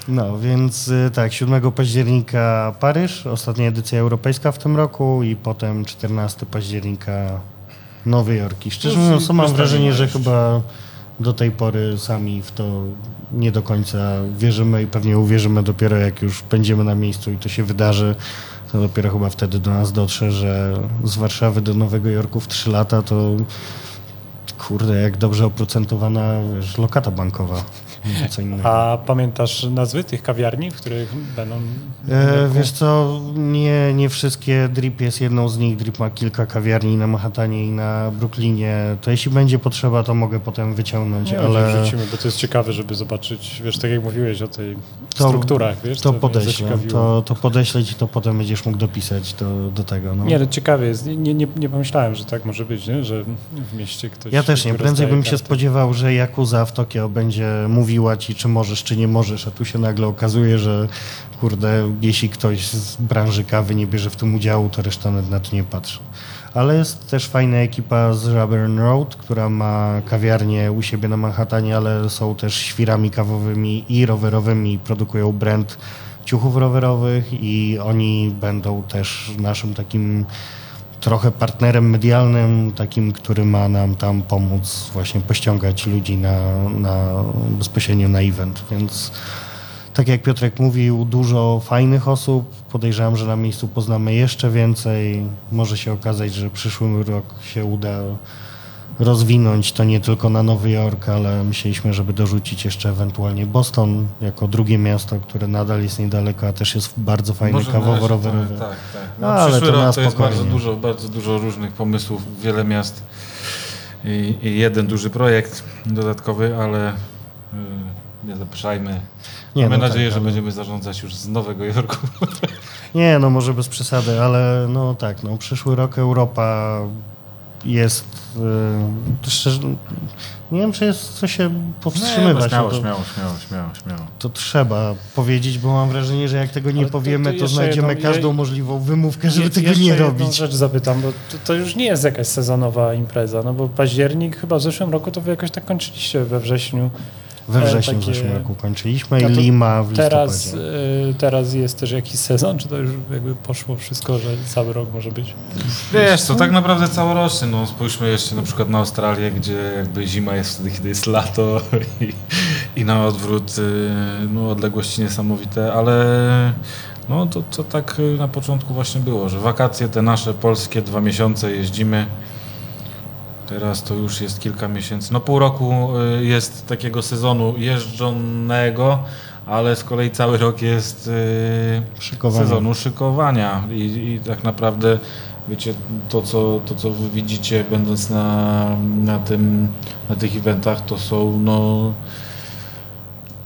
[SPEAKER 2] No, więc y, tak, 7 października Paryż, ostatnia edycja europejska w tym roku i potem 14 października Nowy Jork. I szczerze
[SPEAKER 1] Plus-
[SPEAKER 2] mówiąc, to mam wrażenie, że chyba do tej pory sami w to nie do końca wierzymy i pewnie uwierzymy dopiero jak już będziemy na miejscu i to się wydarzy. To dopiero chyba wtedy do nas dotrze, że z Warszawy do Nowego Jorku w 3 lata to kurde, jak dobrze oprocentowana wiesz, lokata bankowa. Co innego.
[SPEAKER 3] A pamiętasz nazwy tych kawiarni, w których będą...
[SPEAKER 2] E, wiesz co, nie, nie wszystkie. Drip jest jedną z nich. Drip ma kilka kawiarni na Manhattanie i na Brooklynie. To jeśli będzie potrzeba, to mogę potem wyciągnąć,
[SPEAKER 3] Nie,
[SPEAKER 2] ale
[SPEAKER 3] wrzucimy, bo to jest ciekawe, żeby zobaczyć, wiesz, tak jak mówiłeś o tej
[SPEAKER 2] To-
[SPEAKER 3] strukturach, wiesz,
[SPEAKER 2] to
[SPEAKER 3] mnie
[SPEAKER 2] podeślę. To, to podeślę ci, to potem będziesz mógł dopisać do, do tego. No.
[SPEAKER 3] Nie, no ciekawe jest. Nie, nie, nie pomyślałem, że tak może być, nie? że w mieście ktoś...
[SPEAKER 2] Ja też nie. Prędzej bym się
[SPEAKER 3] karty.
[SPEAKER 2] spodziewał, że Yakuza w Tokio będzie mówiła ci, czy możesz, czy nie możesz, a tu się nagle okazuje, że kurde, jeśli ktoś z branży kawy nie bierze w tym udziału, to reszta na to nie patrzy. Ale jest też fajna ekipa z Rubber Road, która ma kawiarnię u siebie na Manhattanie, ale są też świrami kawowymi i rowerowymi produkują brand ciuchów rowerowych i oni będą też naszym takim trochę partnerem medialnym, takim, który ma nam tam pomóc właśnie pościągać ludzi na, na bezpośrednio na event, więc tak jak Piotrek mówił, dużo fajnych osób. Podejrzewam, że na miejscu poznamy jeszcze więcej. Może się okazać, że przyszły rok się uda rozwinąć to nie tylko na Nowy Jork, ale myśleliśmy, żeby dorzucić jeszcze ewentualnie Boston jako drugie miasto, które nadal jest niedaleko, a też jest bardzo fajne
[SPEAKER 1] Może należy,
[SPEAKER 2] kawowo-rowerowe.
[SPEAKER 1] Tak, tak.
[SPEAKER 2] No,
[SPEAKER 1] No,
[SPEAKER 2] ale
[SPEAKER 1] przyszły
[SPEAKER 2] to
[SPEAKER 1] rok to jest bardzo dużo, bardzo dużo różnych pomysłów, wiele miast i, i jeden duży projekt dodatkowy, ale y, nie zapraszajmy.
[SPEAKER 2] Nie,
[SPEAKER 1] Mamy
[SPEAKER 2] no
[SPEAKER 1] nadzieję,
[SPEAKER 2] tak,
[SPEAKER 1] że
[SPEAKER 2] ale-
[SPEAKER 1] będziemy zarządzać już z Nowego Jorku.
[SPEAKER 2] Nie, no może bez przesady, ale no tak, no przyszły rok Europa jest, yy, szczerze, nie wiem, czy jest co się powstrzymywać.
[SPEAKER 1] no, śmiało,
[SPEAKER 2] no to,
[SPEAKER 1] śmiało, śmiało, śmiało, śmiało.
[SPEAKER 2] to trzeba powiedzieć, bo mam wrażenie, że jak tego nie
[SPEAKER 3] Ale
[SPEAKER 2] powiemy,
[SPEAKER 3] to
[SPEAKER 2] to, znajdziemy
[SPEAKER 3] jedną-
[SPEAKER 2] każdą
[SPEAKER 3] je-
[SPEAKER 2] możliwą wymówkę, żeby
[SPEAKER 3] Je-
[SPEAKER 2] tego nie
[SPEAKER 3] jedną
[SPEAKER 2] robić.
[SPEAKER 3] rzecz zapytam, bo to, to już nie jest jakaś sezonowa impreza, no bo październik chyba w zeszłym roku to wy jakoś tak kończyliście we wrześniu.
[SPEAKER 2] We
[SPEAKER 3] e,
[SPEAKER 2] wrześniu w
[SPEAKER 3] takie-
[SPEAKER 2] zeszłym roku kończyliśmy i
[SPEAKER 3] to
[SPEAKER 2] Lima w
[SPEAKER 3] Teraz,
[SPEAKER 2] listopadzie.
[SPEAKER 3] y, teraz jest też jakiś sezon, czy to już jakby poszło wszystko, że cały rok może być?
[SPEAKER 1] Wiesz co, tak naprawdę całoroczny, no spójrzmy jeszcze na przykład na Australię, gdzie jakby zima jest wtedy, kiedy jest lato i, i na odwrót, y, no odległości niesamowite, ale no to, to tak na początku właśnie było, że wakacje te nasze polskie, dwa miesiące jeździmy, teraz to już jest kilka miesięcy, no pół roku y, jest takiego sezonu jeżdżonego, ale z kolei cały rok jest y,
[SPEAKER 2] Szykowanie.
[SPEAKER 1] sezonu szykowania i, i tak naprawdę wiecie, to co, to co wy widzicie będąc na, na, tym, na tych eventach to są no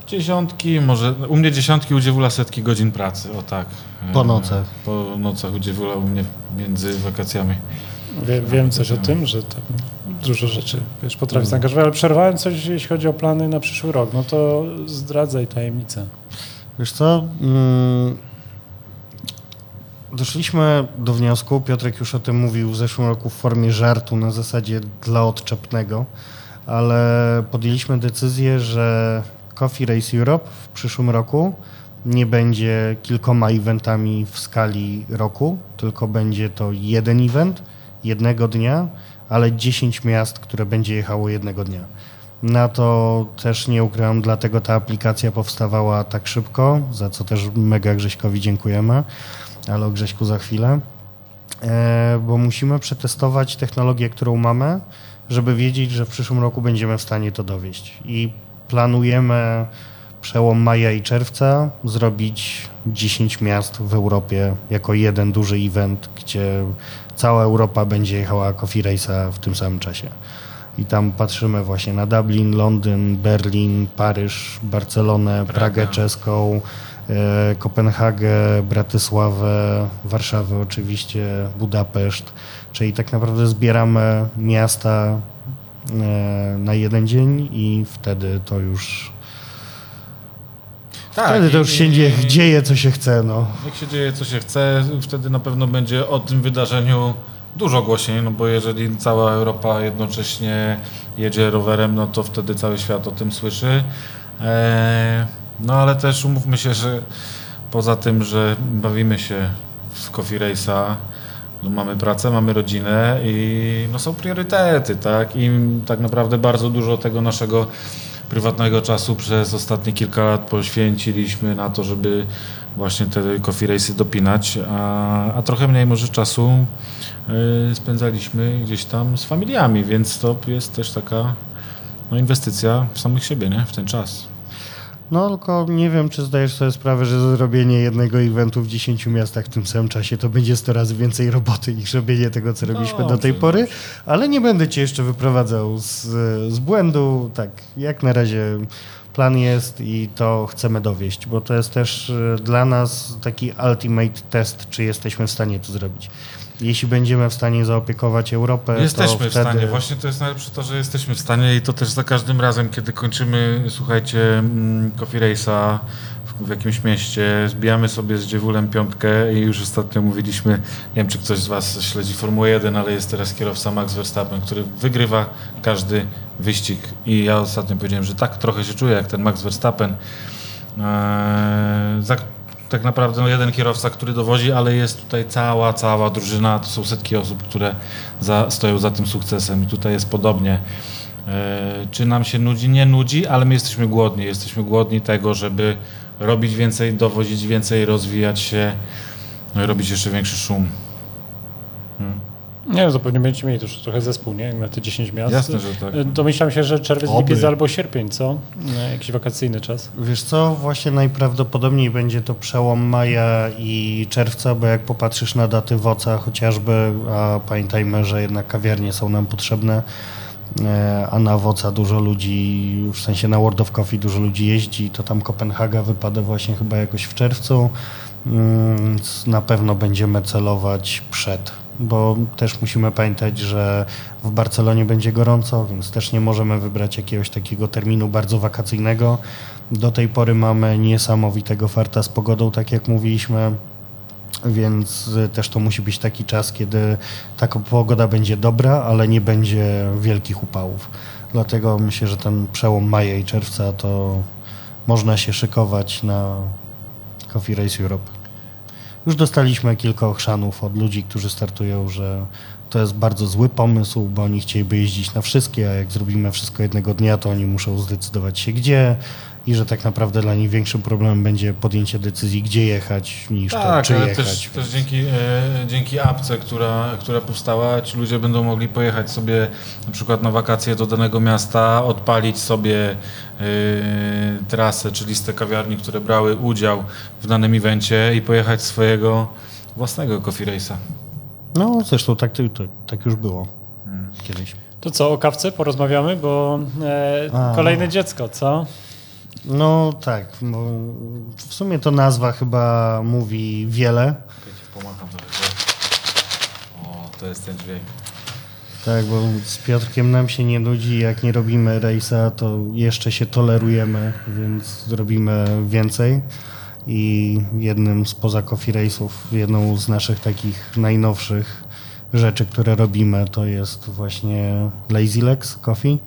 [SPEAKER 1] dziesiątki, może u mnie dziesiątki, u Dziewula setki godzin pracy, o tak.
[SPEAKER 2] Po nocach.
[SPEAKER 1] Po nocach u Dziewula u mnie między wakacjami.
[SPEAKER 3] Wie, wiem coś o tym, że tam dużo rzeczy wiesz, potrafi zaangażować, ale przerwałem coś, jeśli chodzi o plany na przyszły rok. No to zdradzaj tajemnicę.
[SPEAKER 2] Wiesz co? Mm, Doszliśmy do wniosku, Piotrek już o tym mówił w zeszłym roku w formie żartu na zasadzie dla odczepnego, ale podjęliśmy decyzję, że Coffee Race Europe w przyszłym roku nie będzie kilkoma eventami w skali roku, tylko będzie to jeden event jednego dnia, ale 10 miast, które będzie jechało jednego dnia. Na to też nie ukrywam, dlatego ta aplikacja powstawała tak szybko, za co też mega Grześkowi dziękujemy, ale o Grześku za chwilę, e, bo musimy przetestować technologię, którą mamy, żeby wiedzieć, że w przyszłym roku będziemy w stanie to dowieść. I planujemy przełom maja i czerwca zrobić 10 miast w Europie jako jeden duży event, gdzie cała Europa będzie jechała Coffee Race'a w tym samym czasie. I tam patrzymy właśnie na Dublin, Londyn, Berlin, Paryż, Barcelonę,
[SPEAKER 1] Praga.
[SPEAKER 2] Pragę czeską, e, Kopenhagę, Bratysławę, Warszawę oczywiście, Budapeszt. Czyli tak naprawdę zbieramy miasta e, na jeden dzień i wtedy to już wtedy to już się
[SPEAKER 1] i-
[SPEAKER 2] dzieje, dzieje co się chce. No.
[SPEAKER 1] Jak się dzieje, co się chce, wtedy na pewno będzie o tym wydarzeniu dużo głośniej, no bo jeżeli cała Europa jednocześnie jedzie rowerem, no to wtedy cały świat o tym słyszy. Eee, no ale też umówmy się, że poza tym, że bawimy się w Coffee Race'a, no mamy pracę, mamy rodzinę i no są priorytety, tak? I tak naprawdę bardzo dużo tego naszego prywatnego czasu przez ostatnie kilka lat poświęciliśmy na to, żeby właśnie te coffee race'y dopinać, a, a trochę mniej może czasu y, spędzaliśmy gdzieś tam z familiami, więc to jest też taka no, inwestycja w samych siebie, nie? W ten czas.
[SPEAKER 2] No tylko nie wiem, czy zdajesz sobie sprawę, że zrobienie jednego eventu w 10 miastach w tym samym czasie to będzie 100 razy więcej roboty niż robienie tego, co robiliśmy do tej pory, ale nie będę cię jeszcze wyprowadzał z, z błędu. Tak, jak na razie plan jest i to chcemy dowieść, bo to jest też e, dla nas taki ultimate test, czy jesteśmy w stanie to zrobić. Jeśli będziemy w stanie zaopiekować Europę,
[SPEAKER 1] Jesteśmy
[SPEAKER 2] to
[SPEAKER 1] w
[SPEAKER 2] wtedy...
[SPEAKER 1] stanie. Właśnie to jest najlepsze to, że jesteśmy w stanie i to też za każdym razem, kiedy kończymy, słuchajcie, mm, Coffee Race'a w, w jakimś mieście, zbijamy sobie z dziewulem piątkę i już ostatnio mówiliśmy, nie wiem czy ktoś z Was śledzi Formułę 1, ale jest teraz kierowca Max Verstappen, który wygrywa każdy wyścig i ja ostatnio powiedziałem, że tak trochę się czuję jak ten Max Verstappen. Eee, za, tak naprawdę no, jeden kierowca, który dowodzi, ale jest tutaj cała, cała drużyna, to są setki osób, które za, stoją za tym sukcesem i tutaj jest podobnie. E, czy nam się nudzi? Nie nudzi, ale my jesteśmy głodni. Jesteśmy głodni tego, żeby robić więcej, dowodzić więcej, rozwijać się, robić jeszcze większy szum.
[SPEAKER 3] Nie, to pewnie będziecie mieli też trochę zespół, nie? Na te 10 miast.
[SPEAKER 1] Jasne, że tak.
[SPEAKER 3] E, Domyślam się, że czerwiec,
[SPEAKER 2] Oby.
[SPEAKER 3] lipiec albo sierpień, co? E, Jakiś wakacyjny czas.
[SPEAKER 2] Wiesz co, właśnie najprawdopodobniej będzie to przełom maja i czerwca, bo jak popatrzysz na daty WOCA chociażby, a pamiętajmy, że jednak kawiarnie są nam potrzebne, e, a na WOCA dużo ludzi, w sensie na World of Coffee dużo ludzi jeździ, to tam Kopenhaga wypada właśnie chyba jakoś w czerwcu, Mm, więc na pewno będziemy celować przed, bo też musimy pamiętać, że w Barcelonie będzie gorąco, więc też nie możemy wybrać jakiegoś takiego terminu bardzo wakacyjnego. Do tej pory mamy niesamowitego farta z pogodą, tak jak mówiliśmy, więc też to musi być taki czas, kiedy taka pogoda będzie dobra, ale nie będzie wielkich upałów. Dlatego myślę, że ten przełom maja i czerwca to można się szykować na Coffee Race Europe. Już dostaliśmy kilka ochrzanów od ludzi, którzy startują, że to jest bardzo zły pomysł, bo oni chcieliby jeździć na wszystkie, a jak zrobimy wszystko jednego dnia, to oni muszą zdecydować się gdzie i że tak naprawdę dla nich większym problemem będzie podjęcie decyzji, gdzie jechać, niż to,
[SPEAKER 1] Tak,
[SPEAKER 2] czy
[SPEAKER 1] ale
[SPEAKER 2] jechać.
[SPEAKER 1] też, też dzięki, e, dzięki apce, która, która powstała, ci ludzie będą mogli pojechać sobie na przykład na wakacje do danego miasta, odpalić sobie e, trasę czy listę kawiarni, które brały udział w danym evencie i pojechać swojego własnego coffee race'a.
[SPEAKER 2] No zresztą tak, to, to, tak już było kiedyś.
[SPEAKER 3] To co, o kawce porozmawiamy, bo e, kolejne dziecko, co?
[SPEAKER 2] No tak, w sumie to nazwa chyba mówi wiele.
[SPEAKER 1] Pomacham trochę. O, to jest ten dźwięk.
[SPEAKER 2] Tak, bo z Piotrkiem nam się nie nudzi, jak nie robimy rejsa, to jeszcze się tolerujemy, więc zrobimy więcej. I jednym z poza coffee race'ów, jedną z naszych takich najnowszych rzeczy, które robimy, to jest właśnie Lazy Legs Coffee.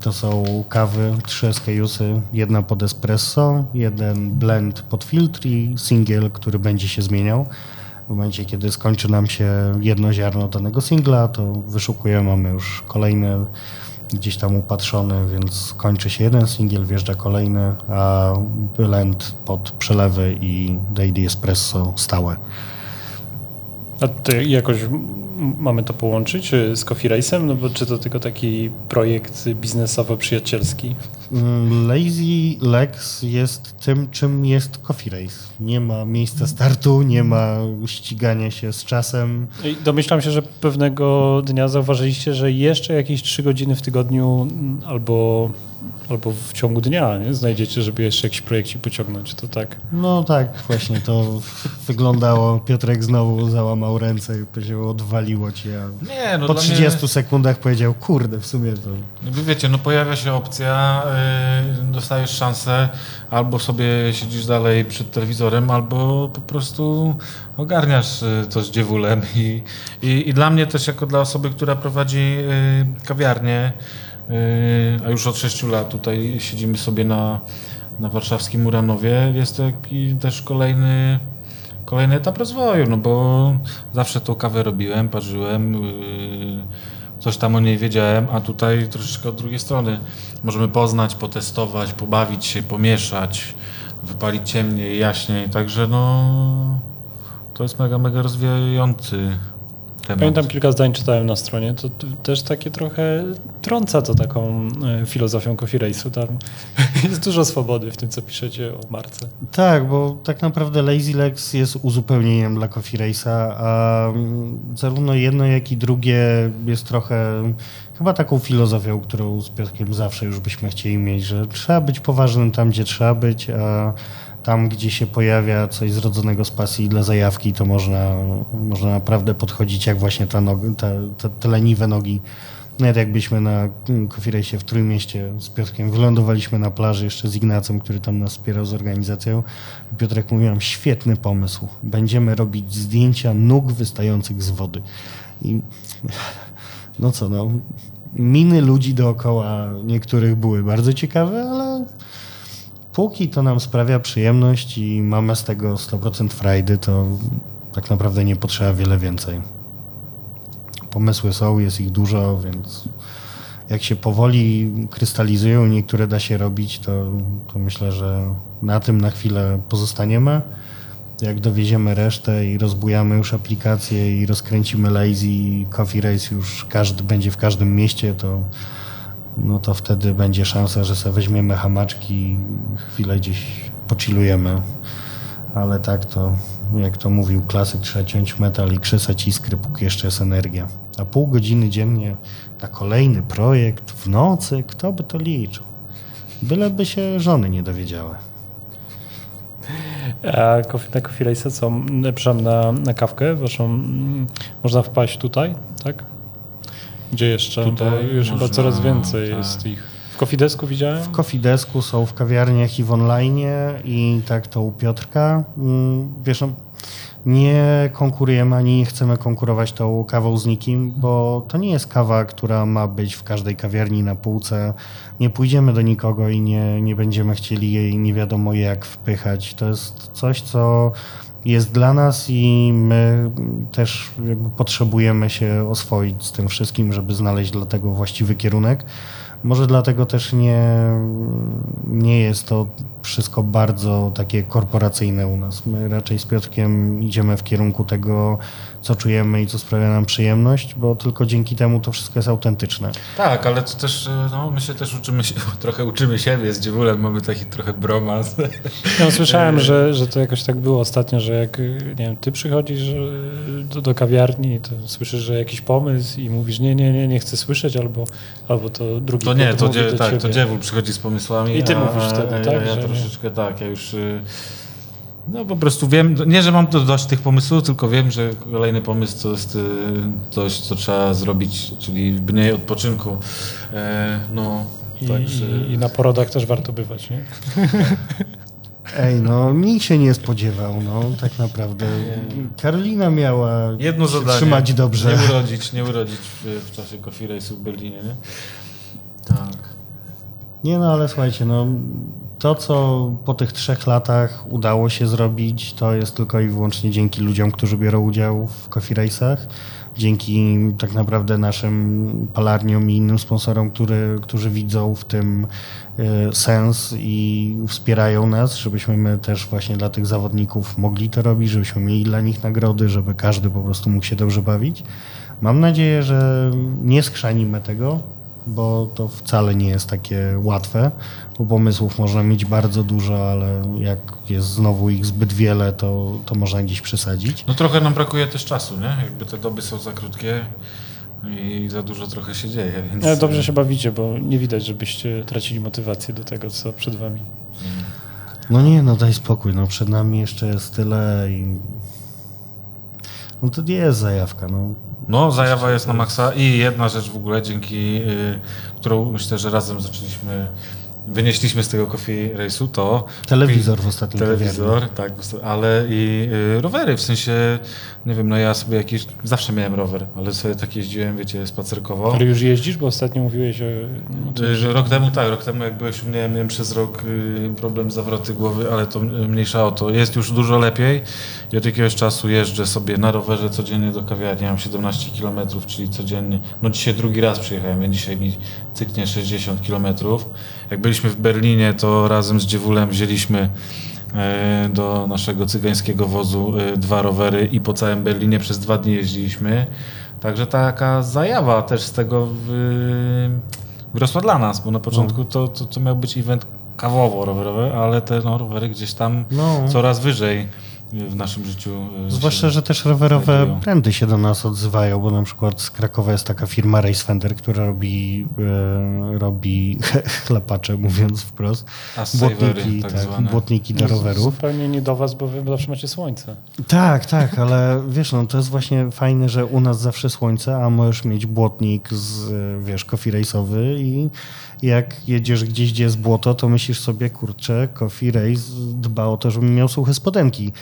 [SPEAKER 2] To są kawy, trzy SKUsy, jedna pod espresso, jeden blend pod filtr i singiel, który będzie się zmieniał. W momencie, kiedy skończy nam się jedno ziarno danego singla, to wyszukujemy, mamy już kolejny gdzieś tam upatrzony, więc kończy się jeden singiel, wjeżdża kolejny, a blend pod przelewy i daily espresso stałe.
[SPEAKER 3] A ty jakoś mamy to połączyć e, z Coffee Race'em? No bo czy to tylko taki projekt biznesowo-przyjacielski?
[SPEAKER 2] Mm, Lazy Legs jest tym, czym jest Coffee Race. Nie ma miejsca startu, nie ma ścigania się z czasem.
[SPEAKER 3] I domyślam się, że pewnego dnia zauważyliście, że jeszcze jakieś trzy godziny w tygodniu mm, albo, albo w ciągu dnia nie? znajdziecie, żeby jeszcze jakiś projekcik pociągnąć. To tak.
[SPEAKER 2] No tak, właśnie to wyglądało. Piotrek znowu załamał ręce i powiedział, odwaliło cię. A
[SPEAKER 1] Nie, no
[SPEAKER 2] po
[SPEAKER 1] dla
[SPEAKER 2] 30
[SPEAKER 1] mnie...
[SPEAKER 2] sekundach powiedział, kurde, w sumie to...
[SPEAKER 1] Jakby wiecie, no pojawia się opcja, yy, dostajesz szansę, albo sobie siedzisz dalej przed telewizorem, albo po prostu ogarniasz y, to z dziewulem. I, i, I dla mnie też, jako dla osoby, która prowadzi yy, kawiarnię, a już od 6 lat tutaj siedzimy sobie na, na warszawskim Muranowie, jest to też kolejny kolejny etap rozwoju, no bo zawsze tą kawę robiłem, parzyłem, yy, coś tam o niej wiedziałem, a tutaj troszeczkę od drugiej strony. Możemy poznać, potestować, pobawić się, pomieszać, wypalić ciemniej, jaśniej, także no to jest mega, mega rozwijający temat.
[SPEAKER 3] Pamiętam kilka zdań czytałem na stronie, to też takie trochę trąca to taką e, filozofią Coffee Race'u. Tam jest dużo swobody w tym, co piszecie o marce.
[SPEAKER 2] Tak, bo tak naprawdę Lazy Legs jest uzupełnieniem dla Coffee Race'a, a mm, zarówno jedno, jak i drugie jest trochę chyba taką filozofią, którą z Piotrkiem zawsze już byśmy chcieli mieć, że trzeba być poważnym tam, gdzie trzeba być, a tam, gdzie się pojawia coś zrodzonego z pasji dla zajawki, to można, można naprawdę podchodzić jak właśnie ta te, te leniwe nogi. Nawet jakbyśmy na Race'ie w Trójmieście z Piotrkiem wylądowaliśmy na plaży jeszcze z Ignacem, który tam nas wspierał z organizacją. Piotrek mówił nam, świetny pomysł. Będziemy robić zdjęcia nóg wystających z wody. I no co, no, miny ludzi dookoła niektórych były bardzo ciekawe, ale póki to nam sprawia przyjemność i mamy z tego 100% frajdy, to tak naprawdę nie potrzeba wiele więcej. Pomysły są, jest ich dużo, więc jak się powoli krystalizują niektóre da się robić, to, to myślę, że na tym na chwilę pozostaniemy. Jak dowieziemy resztę i rozbujamy już aplikację i rozkręcimy Lazy i Coffee Race już każdy będzie w każdym mieście, to no to wtedy będzie szansa, że sobie weźmiemy hamaczki chwilę gdzieś pochillujemy. Ale tak to, jak to mówił klasyk, trzeba ciąć metal i krzesać iskry, póki jeszcze jest energia. A pół godziny dziennie na kolejny projekt w nocy, kto by to liczył? Byleby się żony nie dowiedziały.
[SPEAKER 3] A na Coffee co? Przepraszam, na, na kawkę waszą mm, można wpaść tutaj, tak? Gdzie jeszcze?
[SPEAKER 1] Tutaj
[SPEAKER 3] Bo już chyba
[SPEAKER 1] można,
[SPEAKER 3] coraz więcej
[SPEAKER 1] tak.
[SPEAKER 3] jest ich. W Coffee Desku widziałem?
[SPEAKER 2] W Coffee Desku są w kawiarniach i w online i tak to u Piotrka. Mm, Wiesz, no, nie konkurujemy ani nie chcemy konkurować tą kawą z nikim, bo to nie jest kawa, która ma być w każdej kawiarni na półce. Nie pójdziemy do nikogo i nie, nie będziemy chcieli jej nie wiadomo jak wpychać. To jest coś, co jest dla nas i my też potrzebujemy się oswoić z tym wszystkim, żeby znaleźć dla tego właściwy kierunek. Może dlatego też nie, nie jest to wszystko bardzo takie korporacyjne u nas. My raczej z Piotrkiem idziemy w kierunku tego, co czujemy i co sprawia nam przyjemność, bo tylko dzięki temu to wszystko jest autentyczne.
[SPEAKER 1] Tak, ale to też, e, no, my się też uczymy, się, trochę uczymy siebie z Dziewulem, mamy taki trochę bromans.
[SPEAKER 3] Ja słyszałem, że, że to jakoś tak było ostatnio, że jak nie wiem, ty przychodzisz e, do, do kawiarni, to słyszysz, że jakiś pomysł i mówisz nie, nie, nie, nie chcę słyszeć, albo, albo to drugi
[SPEAKER 1] To nie, to, dzie, tak, to. Dziewul przychodzi z pomysłami.
[SPEAKER 3] I ty
[SPEAKER 1] a,
[SPEAKER 3] mówisz wtedy, tak,
[SPEAKER 1] Ja, ja troszeczkę tak, ja już... y, No po prostu wiem, nie, że mam do- dość tych pomysłów, tylko wiem, że kolejny pomysł to jest y, coś, co trzeba zrobić, czyli mniej odpoczynku. E, No,
[SPEAKER 3] I,
[SPEAKER 1] także...
[SPEAKER 3] i, I na porodach też warto bywać, nie?
[SPEAKER 2] Ej, no nikt się nie spodziewał, no tak naprawdę. Karolina miała
[SPEAKER 1] Jedno
[SPEAKER 2] się
[SPEAKER 1] zadanie.
[SPEAKER 2] trzymać dobrze.
[SPEAKER 1] Nie urodzić, nie urodzić w, w czasie Coffee Race'u w Berlinie, nie? Tak.
[SPEAKER 2] Nie no, ale słuchajcie, no to, co po tych trzech latach udało się zrobić, to jest tylko i wyłącznie dzięki ludziom, którzy biorą udział w Coffee Race'ach, dzięki tak naprawdę naszym palarniom i innym sponsorom, który, którzy widzą w tym e, sens i wspierają nas, żebyśmy my też właśnie dla tych zawodników mogli to robić, żebyśmy mieli dla nich nagrody, żeby każdy po prostu mógł się dobrze bawić. Mam nadzieję, że nie skrzanimy tego, bo to wcale nie jest takie łatwe, bo pomysłów można mieć bardzo dużo, ale jak jest znowu ich zbyt wiele, to, to można gdzieś przesadzić.
[SPEAKER 1] No trochę nam brakuje też czasu, nie? Jakby te doby są za krótkie i za dużo trochę się dzieje, więc...
[SPEAKER 3] Ale dobrze się bawicie, bo nie widać, żebyście tracili motywację do tego, co przed wami.
[SPEAKER 2] No nie, no daj spokój, no przed nami jeszcze jest tyle i... No to nie jest zajawka, no.
[SPEAKER 1] No, zajawa jest na maksa i jedna rzecz w ogóle, dzięki y, którą myślę, że razem zaczęliśmy wynieśliśmy z tego coffee race'u, to
[SPEAKER 2] Telewizor w ostatnim
[SPEAKER 1] telewizor, tak, ale i y, rowery, w sensie, nie wiem, no ja sobie jakiś, zawsze miałem rower, ale sobie tak jeździłem, wiecie, spacerkowo.
[SPEAKER 3] Ale już jeździsz, bo ostatnio mówiłeś o...
[SPEAKER 1] Y, że Rok temu tak, rok temu jak byłeś u mnie, miałem przez rok y, problem zawroty głowy, ale to mniejsza o to. Jest już dużo lepiej. Ja od jakiegoś czasu jeżdżę sobie na rowerze codziennie do kawiarni, mam 17 km, czyli codziennie. No dzisiaj drugi raz przyjechałem, więc dzisiaj mi cyknie 60 km. Jak byliśmy w Berlinie, to razem z Dziewulem wzięliśmy e, do naszego cygańskiego wozu e, dwa rowery i po całym Berlinie przez dwa dni jeździliśmy. Także taka zajawa też z tego wyrosła dla nas, bo na początku to, to, to miał być event kawowo-rowerowy, ale te no, rowery gdzieś tam
[SPEAKER 2] No.
[SPEAKER 1] coraz wyżej w naszym życiu. e,
[SPEAKER 2] Zwłaszcza, że też rowerowe
[SPEAKER 1] znajdują.
[SPEAKER 2] brandy się do nas odzywają, bo na przykład z Krakowa jest taka firma Race Fender, która robi, e, robi chlapacze, mówiąc wprost. Błotniki,
[SPEAKER 1] tak
[SPEAKER 2] tak, błotniki do rowerów.
[SPEAKER 3] Zupełnie nie do was, bo wy zawsze macie słońce.
[SPEAKER 2] Tak, tak, ale wiesz, no to jest właśnie fajne, że u nas zawsze słońce, a możesz mieć błotnik z, e, wiesz, coffee race'owy i jak jedziesz gdzieś, gdzie jest błoto, to myślisz sobie, kurczę, coffee race dba o to, żebym miał suche spodenki.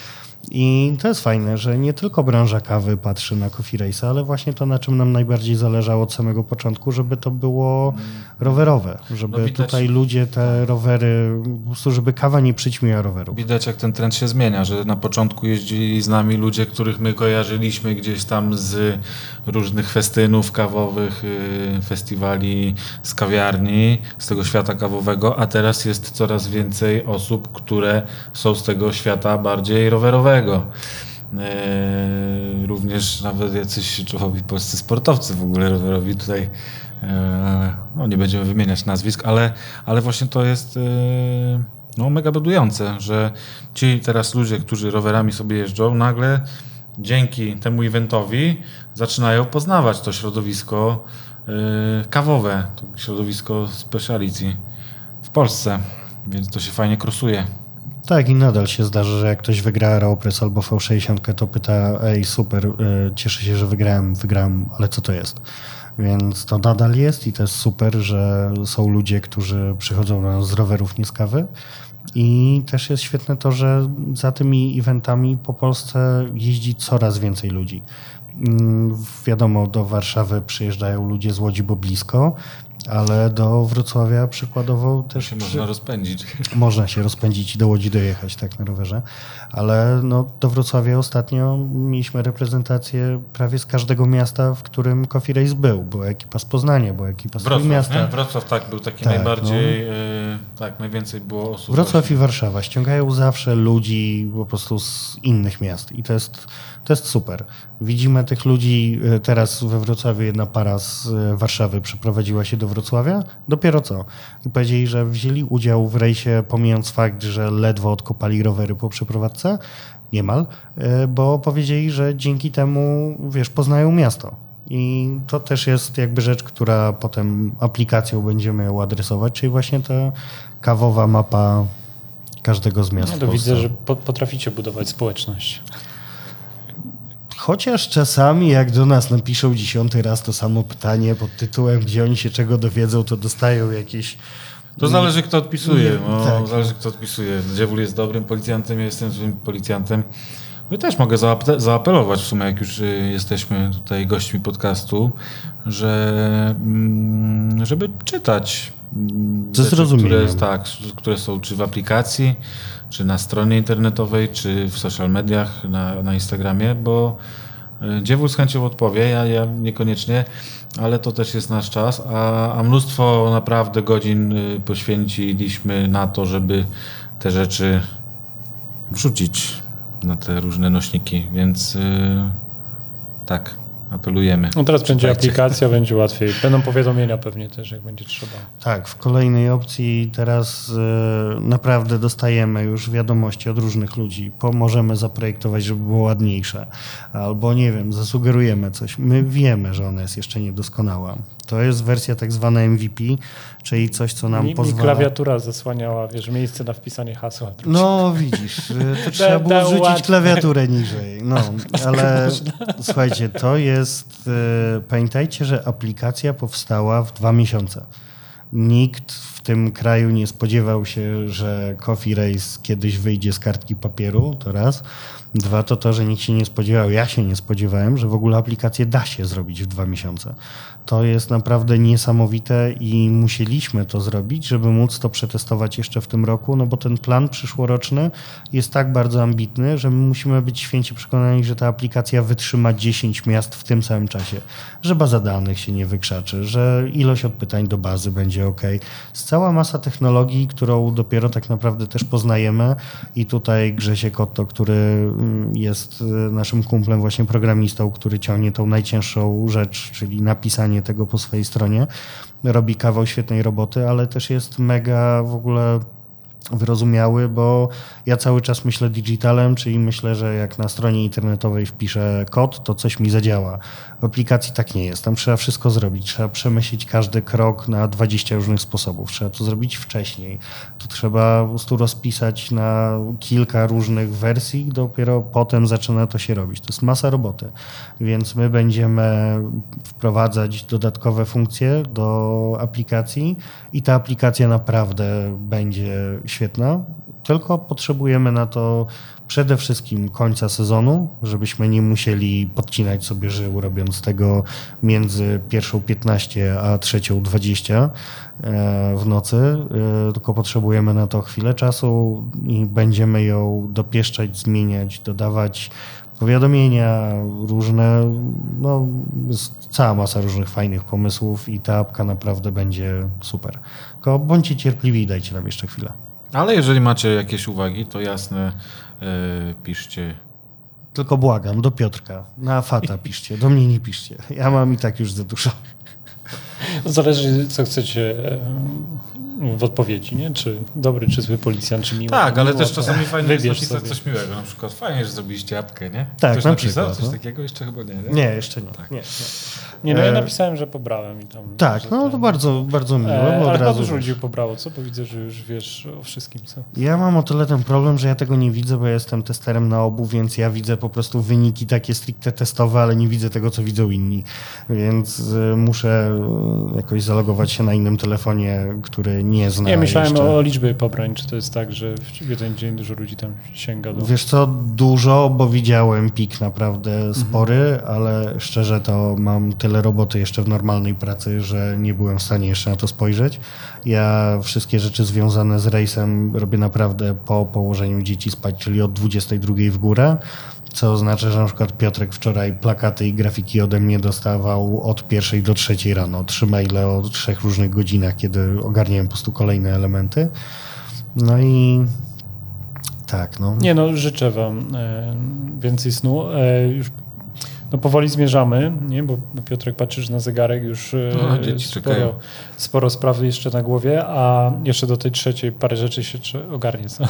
[SPEAKER 2] I to jest fajne, że nie tylko branża kawy patrzy na coffee race, ale właśnie to, na czym nam najbardziej zależało od samego początku, żeby to było rowerowe, żeby
[SPEAKER 1] No widać-
[SPEAKER 2] tutaj ludzie te rowery, po prostu żeby kawa nie przyćmiła roweru.
[SPEAKER 1] Widać, jak ten trend się zmienia, że na początku jeździli z nami ludzie, których my kojarzyliśmy gdzieś tam z różnych festynów kawowych, y, festiwali, z kawiarni, z tego świata kawowego, a teraz jest coraz więcej osób, które są z tego świata bardziej rowerowego. E, Również nawet jacyś czołowi polscy sportowcy w ogóle rowerowi tutaj e, no nie będziemy wymieniać nazwisk, ale, ale właśnie to jest e, no, mega budujące, że ci teraz ludzie, którzy rowerami sobie jeżdżą, nagle dzięki temu eventowi zaczynają poznawać to środowisko e, kawowe, to środowisko speciality w Polsce, więc to się fajnie krosuje.
[SPEAKER 2] Tak, i nadal się zdarza, że jak ktoś wygra Aeropress albo V60, to pyta, ej super, y, cieszę się, że wygrałem, wygrałem, ale co to jest? Więc to nadal jest i to jest super, że są ludzie, którzy przychodzą na z rowerów, nie z kawy. I też jest świetne to, że za tymi eventami po Polsce jeździ coraz więcej ludzi. Mm, Wiadomo, do Warszawy przyjeżdżają ludzie z Łodzi, bo blisko, ale do Wrocławia przykładowo też
[SPEAKER 1] się
[SPEAKER 2] przy-
[SPEAKER 1] można rozpędzić.
[SPEAKER 2] można się rozpędzić i do Łodzi dojechać tak na rowerze, ale no, do Wrocławia ostatnio mieliśmy reprezentację prawie z każdego miasta, w którym Coffee Race był. Była ekipa z Poznania, była ekipa z
[SPEAKER 1] Wrocław,
[SPEAKER 2] miasta.
[SPEAKER 1] nie? Wrocław tak był taki
[SPEAKER 2] Tak,
[SPEAKER 1] najbardziej, e, tak, najwięcej było osób.
[SPEAKER 2] Wrocław
[SPEAKER 1] właśnie.
[SPEAKER 2] i Warszawa ściągają zawsze ludzi po prostu z innych miast i to jest, to jest super. Widzimy tych ludzi, e, teraz we Wrocławiu jedna para z e, Warszawy przeprowadziła się do Wrocławia, dopiero co. I powiedzieli, że wzięli udział w rejsie, pomijając fakt, że ledwo odkopali rowery po przeprowadzce, niemal, e, bo powiedzieli, że dzięki temu, wiesz, poznają miasto. I to też jest jakby rzecz, która potem aplikacją będziemy ją adresować, czyli właśnie ta kawowa mapa każdego z miast.
[SPEAKER 3] No to widzę, że po, potraficie budować społeczność.
[SPEAKER 2] Chociaż czasami jak do nas napiszą dziesiąty raz to samo pytanie pod tytułem, gdzie oni się czego dowiedzą, to dostają jakieś...
[SPEAKER 1] To zależy kto odpisuje. No,
[SPEAKER 2] tak.
[SPEAKER 1] Zależy kto odpisuje. Dziewul jest dobrym policjantem, ja jestem złym policjantem. I też mogę zaap- zaapelować w sumie, jak już y, jesteśmy tutaj gośćmi podcastu, że mm, żeby czytać
[SPEAKER 2] Ze
[SPEAKER 1] rzeczy,
[SPEAKER 2] zrozumieniem.
[SPEAKER 1] które, tak, które są czy w aplikacji, czy na stronie internetowej, czy w social mediach, na, na Instagramie, bo y, Dziewul z chęcią odpowie, ja, ja niekoniecznie, ale to też jest nasz czas, a, a mnóstwo naprawdę godzin y, poświęciliśmy na to, żeby te rzeczy wrzucić na te różne nośniki, więc y, tak, apelujemy.
[SPEAKER 3] No teraz będzie aplikacja, będzie łatwiej. Będą powiadomienia pewnie też, jak będzie trzeba.
[SPEAKER 2] Tak, w kolejnej opcji teraz e, naprawdę dostajemy już wiadomości od różnych ludzi. Pomożemy zaprojektować, żeby było ładniejsze. Albo nie wiem, zasugerujemy coś. My wiemy, że ona jest jeszcze niedoskonała. To jest wersja tak zwana MVP, czyli coś, co nam
[SPEAKER 3] Mi, mi
[SPEAKER 2] pozwala...
[SPEAKER 3] klawiatura zasłaniała, wiesz, miejsce na wpisanie hasła.
[SPEAKER 2] No widzisz, y, to trzeba było
[SPEAKER 3] łatwe.
[SPEAKER 2] klawiaturę niżej. No, ale słuchajcie, to jest. Y, Pamiętajcie, że aplikacja powstała w dwa miesiące. Nikt w tym kraju nie spodziewał się, że Coffee Race kiedyś wyjdzie z kartki papieru, to raz. Dwa to to, że nikt się nie spodziewał, ja się nie spodziewałem, że w ogóle aplikację da się zrobić w dwa miesiące. To jest naprawdę niesamowite i musieliśmy to zrobić, żeby móc to przetestować jeszcze w tym roku, no bo ten plan przyszłoroczny jest tak bardzo ambitny, że my musimy być święci przekonani, że ta aplikacja wytrzyma 10 miast w tym samym czasie, że baza danych się nie wykrzaczy, że ilość odpytań do bazy będzie ok. Jest cała masa technologii, którą dopiero tak naprawdę też poznajemy i tutaj Grzesiek Otto, który jest y, naszym kumplem, właśnie programistą, który ciągnie tą najcięższą rzecz, czyli napisanie tego po swojej stronie, robi kawał świetnej roboty, ale też jest mega w ogóle wyrozumiały, bo ja cały czas myślę digitalem, czyli myślę, że jak na stronie internetowej wpiszę kod, to coś mi zadziała. W aplikacji tak nie jest. Tam trzeba wszystko zrobić. Trzeba przemyśleć każdy krok na 20 różnych sposobów. Trzeba to zrobić wcześniej. To trzeba po prostu rozpisać na kilka różnych wersji, dopiero potem zaczyna to się robić. To jest masa roboty. Więc my będziemy wprowadzać dodatkowe funkcje do aplikacji i ta aplikacja naprawdę będzie świetna. Tylko potrzebujemy na to przede wszystkim końca sezonu, żebyśmy nie musieli podcinać sobie żył, robiąc tego między pierwszą 15 a trzecią 20 e, w nocy. E, tylko potrzebujemy na to chwilę czasu i będziemy ją dopieszczać, zmieniać, dodawać powiadomienia, różne, no, jest cała masa różnych fajnych pomysłów i ta apka naprawdę będzie super. Tylko bądźcie cierpliwi i dajcie nam jeszcze chwilę.
[SPEAKER 1] Ale jeżeli macie jakieś uwagi, to jasne, yy, piszcie.
[SPEAKER 2] Tylko błagam, do Piotrka, na Fata piszcie, do mnie nie piszcie. Ja mam i tak już za dużo.
[SPEAKER 3] Zależy, co chcecie e, w odpowiedzi, nie? Czy dobry, czy zły policjant, czy miły.
[SPEAKER 1] Tak, ale
[SPEAKER 3] miło,
[SPEAKER 1] też czasami fajnie jest napisać
[SPEAKER 3] sobie.
[SPEAKER 1] coś miłego. Na przykład fajnie, że zrobiliście apkę, nie?
[SPEAKER 2] Tak,
[SPEAKER 1] Ktoś
[SPEAKER 2] na
[SPEAKER 1] napisał
[SPEAKER 2] przykład,
[SPEAKER 1] coś
[SPEAKER 2] no.
[SPEAKER 1] takiego? Jeszcze chyba nie, nie?
[SPEAKER 2] Nie, jeszcze nie.
[SPEAKER 1] Tak.
[SPEAKER 2] nie, nie.
[SPEAKER 3] Nie, no ja
[SPEAKER 2] E,
[SPEAKER 3] napisałem, że pobrałem i tam.
[SPEAKER 2] Tak, no to
[SPEAKER 3] ten-
[SPEAKER 2] bardzo, bardzo miłe,
[SPEAKER 3] E, ale chyba dużo ludzi pobrało, co? Bo widzę, że już wiesz o wszystkim, co.
[SPEAKER 2] Ja mam o tyle ten problem, że ja tego nie widzę, bo ja jestem testerem na obu, więc ja widzę po prostu wyniki takie stricte testowe, ale nie widzę tego, co widzą inni. Więc y, muszę y, jakoś zalogować się na innym telefonie, który nie zna
[SPEAKER 3] Nie, myślałem
[SPEAKER 2] jeszcze.
[SPEAKER 3] o liczbie pobrań. Czy to jest tak, że w jeden dzień dużo ludzi tam sięga do...
[SPEAKER 2] Wiesz co, dużo, bo widziałem pik naprawdę
[SPEAKER 3] Mhm.
[SPEAKER 2] spory, ale szczerze to mam tyle roboty jeszcze w normalnej pracy, że nie byłem w stanie jeszcze na to spojrzeć. Ja wszystkie rzeczy związane z rejsem robię naprawdę po położeniu dzieci spać, czyli od 22 w górę. Co oznacza, że na przykład Piotrek wczoraj plakaty i grafiki ode mnie dostawał od pierwszej do trzeciej rano. Trzy maile o trzech różnych godzinach, kiedy ogarniałem po prostu kolejne elementy. No i tak, no.
[SPEAKER 3] Nie no, życzę wam e, więcej snu. E, już no powoli zmierzamy, nie? Bo, Piotrek patrzysz na zegarek, już e,
[SPEAKER 1] No, dzieci czekają.
[SPEAKER 3] sporo, sporo spraw jeszcze na głowie, a jeszcze do tej trzeciej parę rzeczy się ogarnie. Co,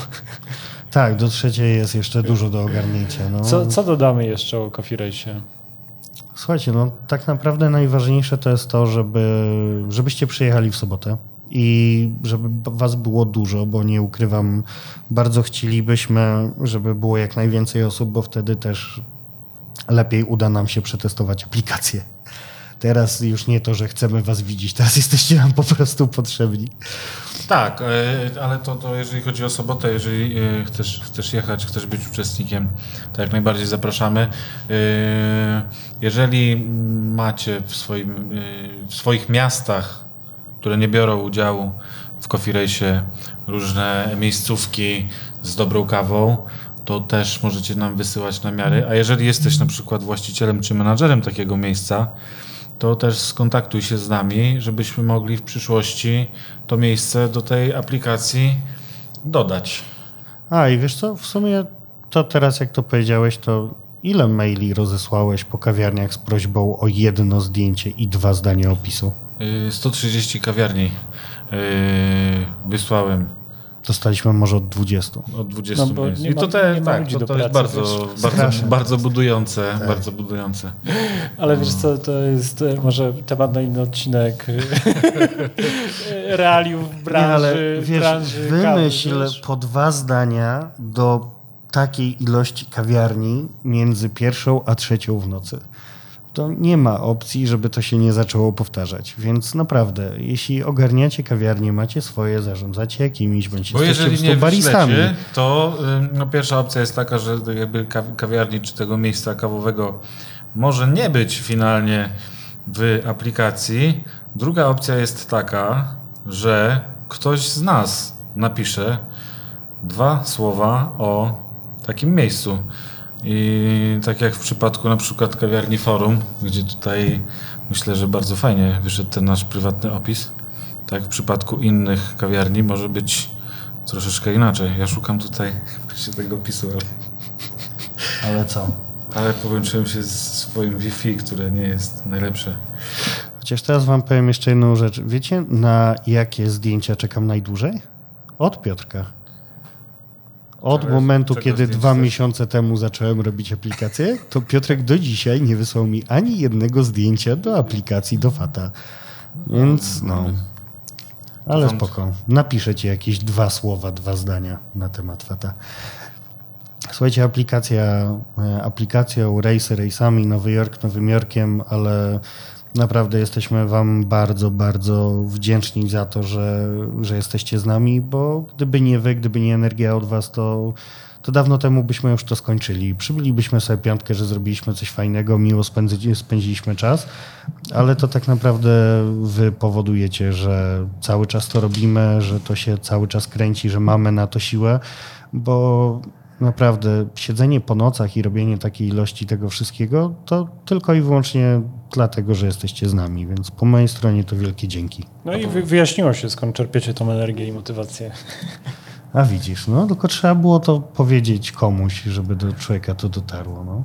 [SPEAKER 2] Tak, do trzeciej jest jeszcze dużo do ogarnięcia. No.
[SPEAKER 3] co, co dodamy jeszcze o Coffee Race?
[SPEAKER 2] Słuchajcie, no tak naprawdę najważniejsze to jest to, żeby, żebyście przyjechali w sobotę i żeby was było dużo, bo nie ukrywam, bardzo chcielibyśmy, żeby było jak najwięcej osób, bo wtedy też lepiej uda nam się przetestować aplikację. Teraz już nie to, że chcemy was widzieć, teraz jesteście nam po prostu potrzebni.
[SPEAKER 1] Tak, e, ale to, to jeżeli chodzi o sobotę, jeżeli e, chcesz, chcesz jechać, chcesz być uczestnikiem, to jak najbardziej zapraszamy. E, Jeżeli macie w, swoim, w swoich miastach, które nie biorą udziału w Coffee Race, różne miejscówki z dobrą kawą, to też możecie nam wysyłać namiary. A jeżeli jesteś na przykład właścicielem czy menadżerem takiego miejsca, to też skontaktuj się z nami, żebyśmy mogli w przyszłości to miejsce do tej aplikacji dodać.
[SPEAKER 2] A i wiesz co, w sumie to teraz jak to powiedziałeś, to ile maili rozesłałeś po kawiarniach z prośbą o jedno zdjęcie i dwa zdania opisu?
[SPEAKER 1] Yy, 130 kawiarni yy, wysłałem
[SPEAKER 2] Dostaliśmy może od 20.
[SPEAKER 1] od 20
[SPEAKER 3] No
[SPEAKER 1] miejsc. I to, te, tak, to, to jest bardzo,
[SPEAKER 3] wiesz.
[SPEAKER 1] bardzo, bardzo budujące, bardzo budujące.
[SPEAKER 3] Ale wiesz co, to jest e, może temat na inny odcinek realiów branży,
[SPEAKER 2] Nie, ale wiesz,
[SPEAKER 3] branży
[SPEAKER 2] wymyśl
[SPEAKER 3] kawy, wiesz.
[SPEAKER 2] po dwa zdania do takiej ilości kawiarni między pierwszą a trzecią w nocy. To nie ma opcji, żeby to się nie zaczęło powtarzać. Więc naprawdę, jeśli ogarniacie kawiarnię, macie swoje, zarządzacie jakimiś, bądź
[SPEAKER 1] Bo jeżeli nie
[SPEAKER 2] baristami.
[SPEAKER 1] to no, pierwsza opcja jest taka, że jakby kaw- kawiarni czy tego miejsca kawowego może nie być finalnie w aplikacji. Druga opcja jest taka, że ktoś z nas napisze dwa słowa o takim miejscu. I tak jak w przypadku na przykład kawiarni Forum, gdzie tutaj myślę, że bardzo fajnie wyszedł ten nasz prywatny opis. Tak w przypadku innych kawiarni może być troszeczkę inaczej. Ja szukam tutaj właśnie tego opisu, ale,
[SPEAKER 2] Ale co?
[SPEAKER 1] ale połączyłem się z swoim Wi-Fi, które nie jest najlepsze.
[SPEAKER 2] Chociaż teraz wam powiem jeszcze jedną rzecz. Wiecie, na jakie zdjęcia czekam najdłużej? Od Piotrka. Od momentu, kiedy dwa
[SPEAKER 1] chcesz?
[SPEAKER 2] miesiące temu zacząłem robić aplikację, to Piotrek do dzisiaj nie wysłał mi ani jednego zdjęcia do aplikacji do Fata. Więc no. Ale spoko. Napiszę ci jakieś dwa słowa, dwa zdania na temat Fata. Słuchajcie, aplikacja, e, aplikacją Race Race'ami, Nowy Jork Nowym Jorkiem, ale naprawdę jesteśmy Wam bardzo, bardzo wdzięczni za to, że, że jesteście z nami, bo gdyby nie Wy, gdyby nie energia od Was, to, to dawno temu byśmy już to skończyli. Przybylibyśmy sobie piątkę, że zrobiliśmy coś fajnego, miło spędzi, spędziliśmy czas, ale to tak naprawdę Wy powodujecie, że cały czas to robimy, że to się cały czas kręci, że mamy na to siłę, bo naprawdę siedzenie po nocach i robienie takiej ilości tego wszystkiego, to tylko i wyłącznie dlatego, że jesteście z nami, więc po mojej stronie to wielkie dzięki.
[SPEAKER 3] No i wy- wyjaśniło się, skąd czerpiecie tą energię i motywację.
[SPEAKER 2] A widzisz, no tylko trzeba było to powiedzieć komuś, żeby do człowieka to dotarło. No.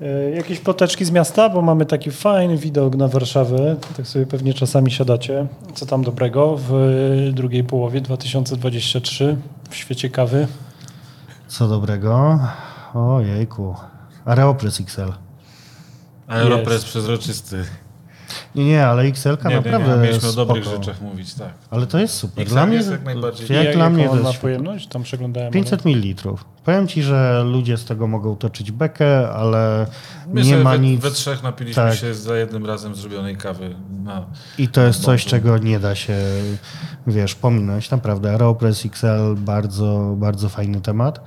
[SPEAKER 3] E, Jakieś ploteczki z miasta, bo mamy taki fajny widok na Warszawę. Tak sobie pewnie czasami siadacie. Co tam dobrego w drugiej połowie 2023 w świecie kawy?
[SPEAKER 2] Co dobrego? Ojejku. Aeropress XL.
[SPEAKER 1] Aeropress
[SPEAKER 3] Jest.
[SPEAKER 1] przezroczysty.
[SPEAKER 2] Nie, nie, ale XL
[SPEAKER 1] Nie, nie,
[SPEAKER 2] naprawdę
[SPEAKER 1] nie, mieliśmy o
[SPEAKER 2] spoko.
[SPEAKER 1] dobrych rzeczach mówić, tak.
[SPEAKER 2] Ale to jest super.
[SPEAKER 1] XL
[SPEAKER 2] Dla mnie,
[SPEAKER 1] jest jak najbardziej-
[SPEAKER 2] jak
[SPEAKER 3] I
[SPEAKER 2] dla mnie
[SPEAKER 3] on ma pojemność? Tam przeglądałem.
[SPEAKER 2] 500 ml. Powiem ci, że ludzie z tego mogą toczyć bekę, ale
[SPEAKER 1] My
[SPEAKER 2] nie ma
[SPEAKER 1] we,
[SPEAKER 2] nic.
[SPEAKER 1] we trzech napiliśmy
[SPEAKER 2] Tak.
[SPEAKER 1] się za jednym razem zrobionej kawy. No.
[SPEAKER 2] I to jest coś, czego nie da się, wiesz, pominąć. Naprawdę. Aeropress XL, bardzo, bardzo fajny temat.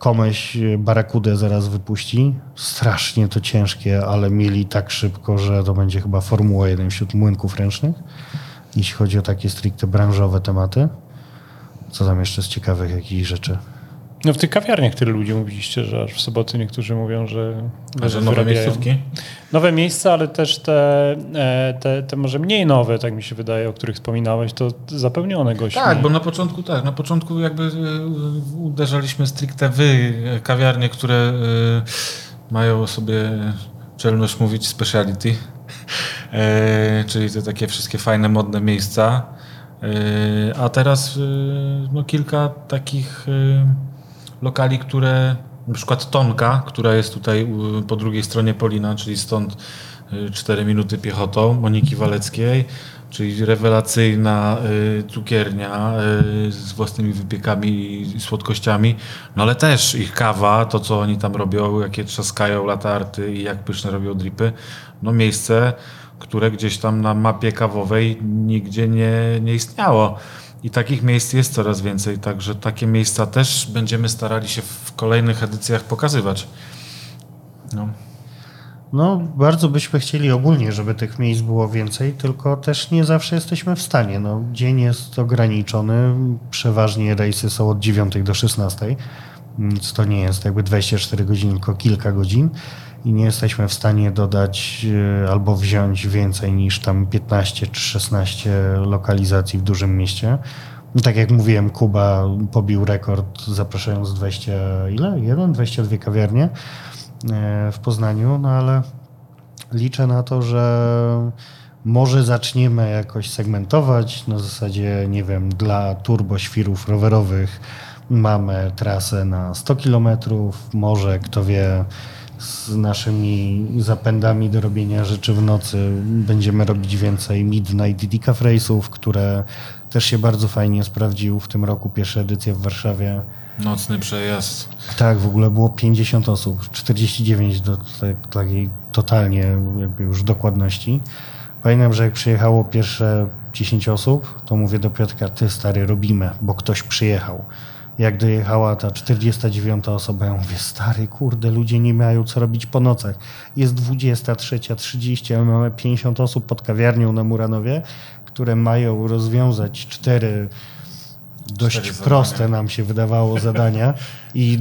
[SPEAKER 2] Komeś Barakudę zaraz wypuści. Strasznie to ciężkie, ale mieli tak szybko, że to będzie chyba Formuła 1 wśród młynków ręcznych, jeśli chodzi o takie stricte branżowe tematy. Co tam jeszcze z ciekawych jakichś rzeczy?
[SPEAKER 3] No w tych kawiarniach tyle ludzi mówiliście, że aż w soboty niektórzy mówią, że
[SPEAKER 1] A że nowe
[SPEAKER 3] wyrabiają.
[SPEAKER 1] miejscówki?
[SPEAKER 3] Nowe miejsca, ale też te, e, te, te może mniej nowe, tak mi się wydaje, o których wspominałeś, to zapełnione gośćmi.
[SPEAKER 1] Tak, bo na początku tak, na początku jakby y, uderzaliśmy stricte wy, y, kawiarnie, które mają sobie czelność mówić speciality, e, czyli te takie wszystkie fajne, modne miejsca. E, a teraz no, kilka takich lokali, które na przykład Tonka, która jest tutaj y, po drugiej stronie Polina, czyli stąd 4 minuty piechotą, Moniki Waleckiej, czyli rewelacyjna y, cukiernia y, z własnymi wypiekami i słodkościami, no ale też ich kawa, to co oni tam robią, jakie trzaskają latarty i jak pyszne robią dripy, no miejsce, które gdzieś tam na mapie kawowej nigdzie nie, nie istniało. I takich miejsc jest coraz więcej, także takie miejsca też będziemy starali się w kolejnych edycjach pokazywać. No.
[SPEAKER 2] No, bardzo byśmy chcieli ogólnie, żeby tych miejsc było więcej, tylko też nie zawsze jesteśmy w stanie. No, dzień jest ograniczony, przeważnie rejsy są od 9 do 16, więc to nie jest jakby 24 godziny, tylko kilka godzin i nie jesteśmy w stanie dodać e, albo wziąć więcej niż tam 15 czy 16 lokalizacji w dużym mieście. Tak jak mówiłem, Kuba pobił rekord zapraszając 20, ile? Jeden? 22 kawiarnie e, w Poznaniu, no ale liczę na to, że może zaczniemy jakoś segmentować na zasadzie, nie wiem, dla turboświrów rowerowych mamy trasę na 100 km, może kto wie, z naszymi zapędami do robienia rzeczy w nocy. Będziemy robić więcej Midnight Decaf Race'ów, które też się bardzo fajnie sprawdził w tym roku. Pierwsza edycja w Warszawie.
[SPEAKER 1] Nocny przejazd.
[SPEAKER 2] Tak, w ogóle było 50 osób, 49 do takiej totalnie jakby już dokładności. Pamiętam, że jak przyjechało pierwsze 10 osób, to mówię do Piotrka, ty stary, robimy, bo ktoś przyjechał. Jak dojechała ta 49 osoba, ja mówię, stary, kurde, ludzie nie mają co robić po nocach. Jest 23.30, a my mamy 50 osób pod kawiarnią na Muranowie, które mają rozwiązać cztery dość
[SPEAKER 1] Cztery zadania.
[SPEAKER 2] proste nam się wydawało zadania i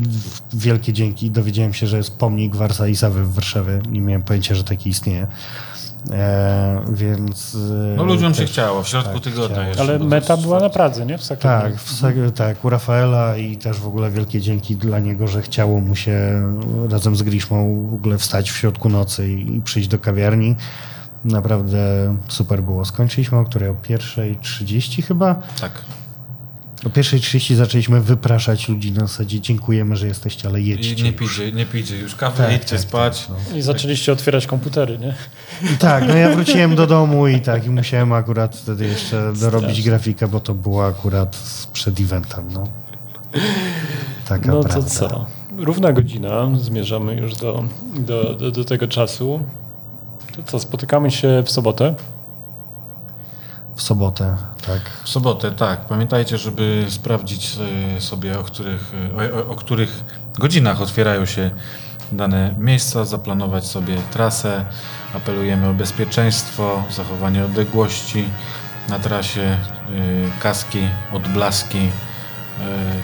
[SPEAKER 2] wielkie dzięki. Dowiedziałem się, że jest pomnik Warsa i Sawy w Warszawie. Nie miałem pojęcia, że taki istnieje. E, więc... e,
[SPEAKER 1] No ludziom się
[SPEAKER 2] też-
[SPEAKER 1] chciało, w środku
[SPEAKER 2] tak,
[SPEAKER 1] tygodnia
[SPEAKER 2] chciało.
[SPEAKER 1] jeszcze.
[SPEAKER 3] Ale meta była na. Pradze, nie? W.
[SPEAKER 2] Tak, w, Sag- tak, u Rafaela i też w ogóle wielkie dzięki dla niego, że chciało mu się razem z Griszmą w ogóle wstać w środku nocy i, i przyjść do kawiarni. Naprawdę super było. Skończyliśmy o której? O pierwszej 30 chyba?
[SPEAKER 1] Tak.
[SPEAKER 2] O pierwszej 30 zaczęliśmy wypraszać ludzi na zasadzie dziękujemy, że jesteście, ale jedźcie.
[SPEAKER 1] I nie pijcie, nie pijcie już kawy,
[SPEAKER 2] Tak,
[SPEAKER 1] idźcie
[SPEAKER 2] tak,
[SPEAKER 1] spać.
[SPEAKER 2] tak, no.
[SPEAKER 3] I zaczęliście otwierać komputery, nie?
[SPEAKER 2] I tak, no ja wróciłem do domu i tak, i musiałem akurat wtedy jeszcze dorobić
[SPEAKER 3] Strasznie.
[SPEAKER 2] grafikę, bo to było akurat przed eventem, no. Taka
[SPEAKER 3] No to co? Równa godzina, zmierzamy już do, do, do, do tego czasu. To co, spotykamy się w sobotę?
[SPEAKER 2] W sobotę, tak.
[SPEAKER 1] W sobotę, tak. Pamiętajcie, żeby sprawdzić e, sobie, o których, e, o, o, których godzinach otwierają się dane miejsca, zaplanować sobie trasę. Apelujemy o bezpieczeństwo, zachowanie odległości na trasie, e, kaski, odblaski.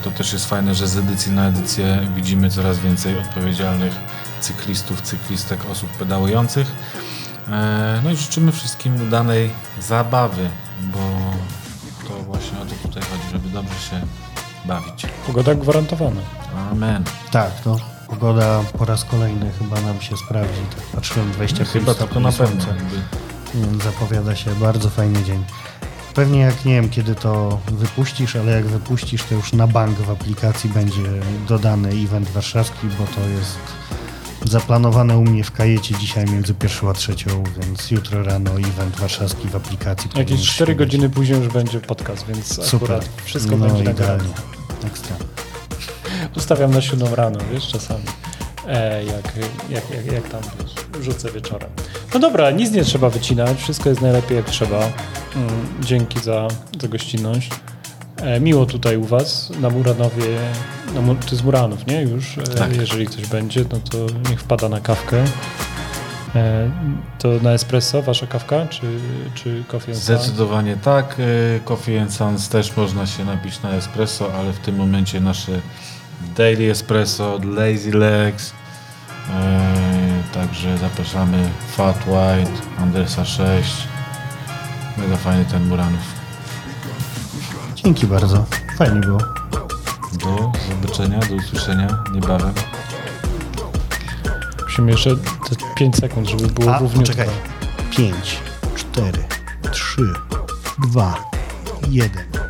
[SPEAKER 1] To też jest fajne, że z edycji na edycję widzimy coraz więcej odpowiedzialnych cyklistów, cyklistek, osób pedałujących. E, No i życzymy wszystkim udanej zabawy, bo to właśnie o to tutaj chodzi, żeby dobrze się bawić.
[SPEAKER 3] Pogoda gwarantowana.
[SPEAKER 1] Amen.
[SPEAKER 2] Tak, no. Pogoda po raz kolejny chyba nam się sprawdzi. Tak patrzyłem 25
[SPEAKER 1] Chyba to, na pewno.
[SPEAKER 2] słońca. Więc zapowiada się bardzo fajny dzień. Pewnie jak nie wiem, kiedy to wypuścisz, ale jak wypuścisz, to już na bank w aplikacji będzie dodany event warszawski, bo to jest zaplanowane u mnie w kajecie dzisiaj między pierwszą a trzecią, więc jutro rano event warszawski w aplikacji.
[SPEAKER 3] Jakieś
[SPEAKER 2] powinien
[SPEAKER 3] 4
[SPEAKER 2] się
[SPEAKER 3] godziny później już będzie podcast, więc
[SPEAKER 2] Super.
[SPEAKER 3] akurat wszystko
[SPEAKER 2] no,
[SPEAKER 3] będzie
[SPEAKER 2] idealnie. Ekstra.
[SPEAKER 3] Ustawiam na siódmą rano, wiesz, czasami. E, jak, jak, jak, jak tam wiesz, rzucę wieczorem. No dobra, nic nie trzeba wycinać, wszystko jest najlepiej jak trzeba. Mm, dzięki za, za gościnność. E, miło tutaj u Was na Muranowie. Mu- to jest Muranów, nie? Już. E,
[SPEAKER 1] Tak.
[SPEAKER 3] Jeżeli ktoś będzie, no to niech wpada na kawkę. E, to na espresso wasza kawka, czy, czy coffee and Sun?
[SPEAKER 1] Zdecydowanie tak. Coffee and Sons też można się napić na espresso, ale w tym momencie nasze Daily Espresso Lazy Legs. Także zapraszamy Fat White, Andersa 6. Mega fajny ten Muranów.
[SPEAKER 2] Dzięki bardzo. Fajnie było.
[SPEAKER 1] Do zobaczenia, do usłyszenia niebawem.
[SPEAKER 3] Musimy jeszcze te 5 sekund, żeby było
[SPEAKER 2] A,
[SPEAKER 3] równiutko.
[SPEAKER 2] poczekaj. 5, 4, 3, 2, 1.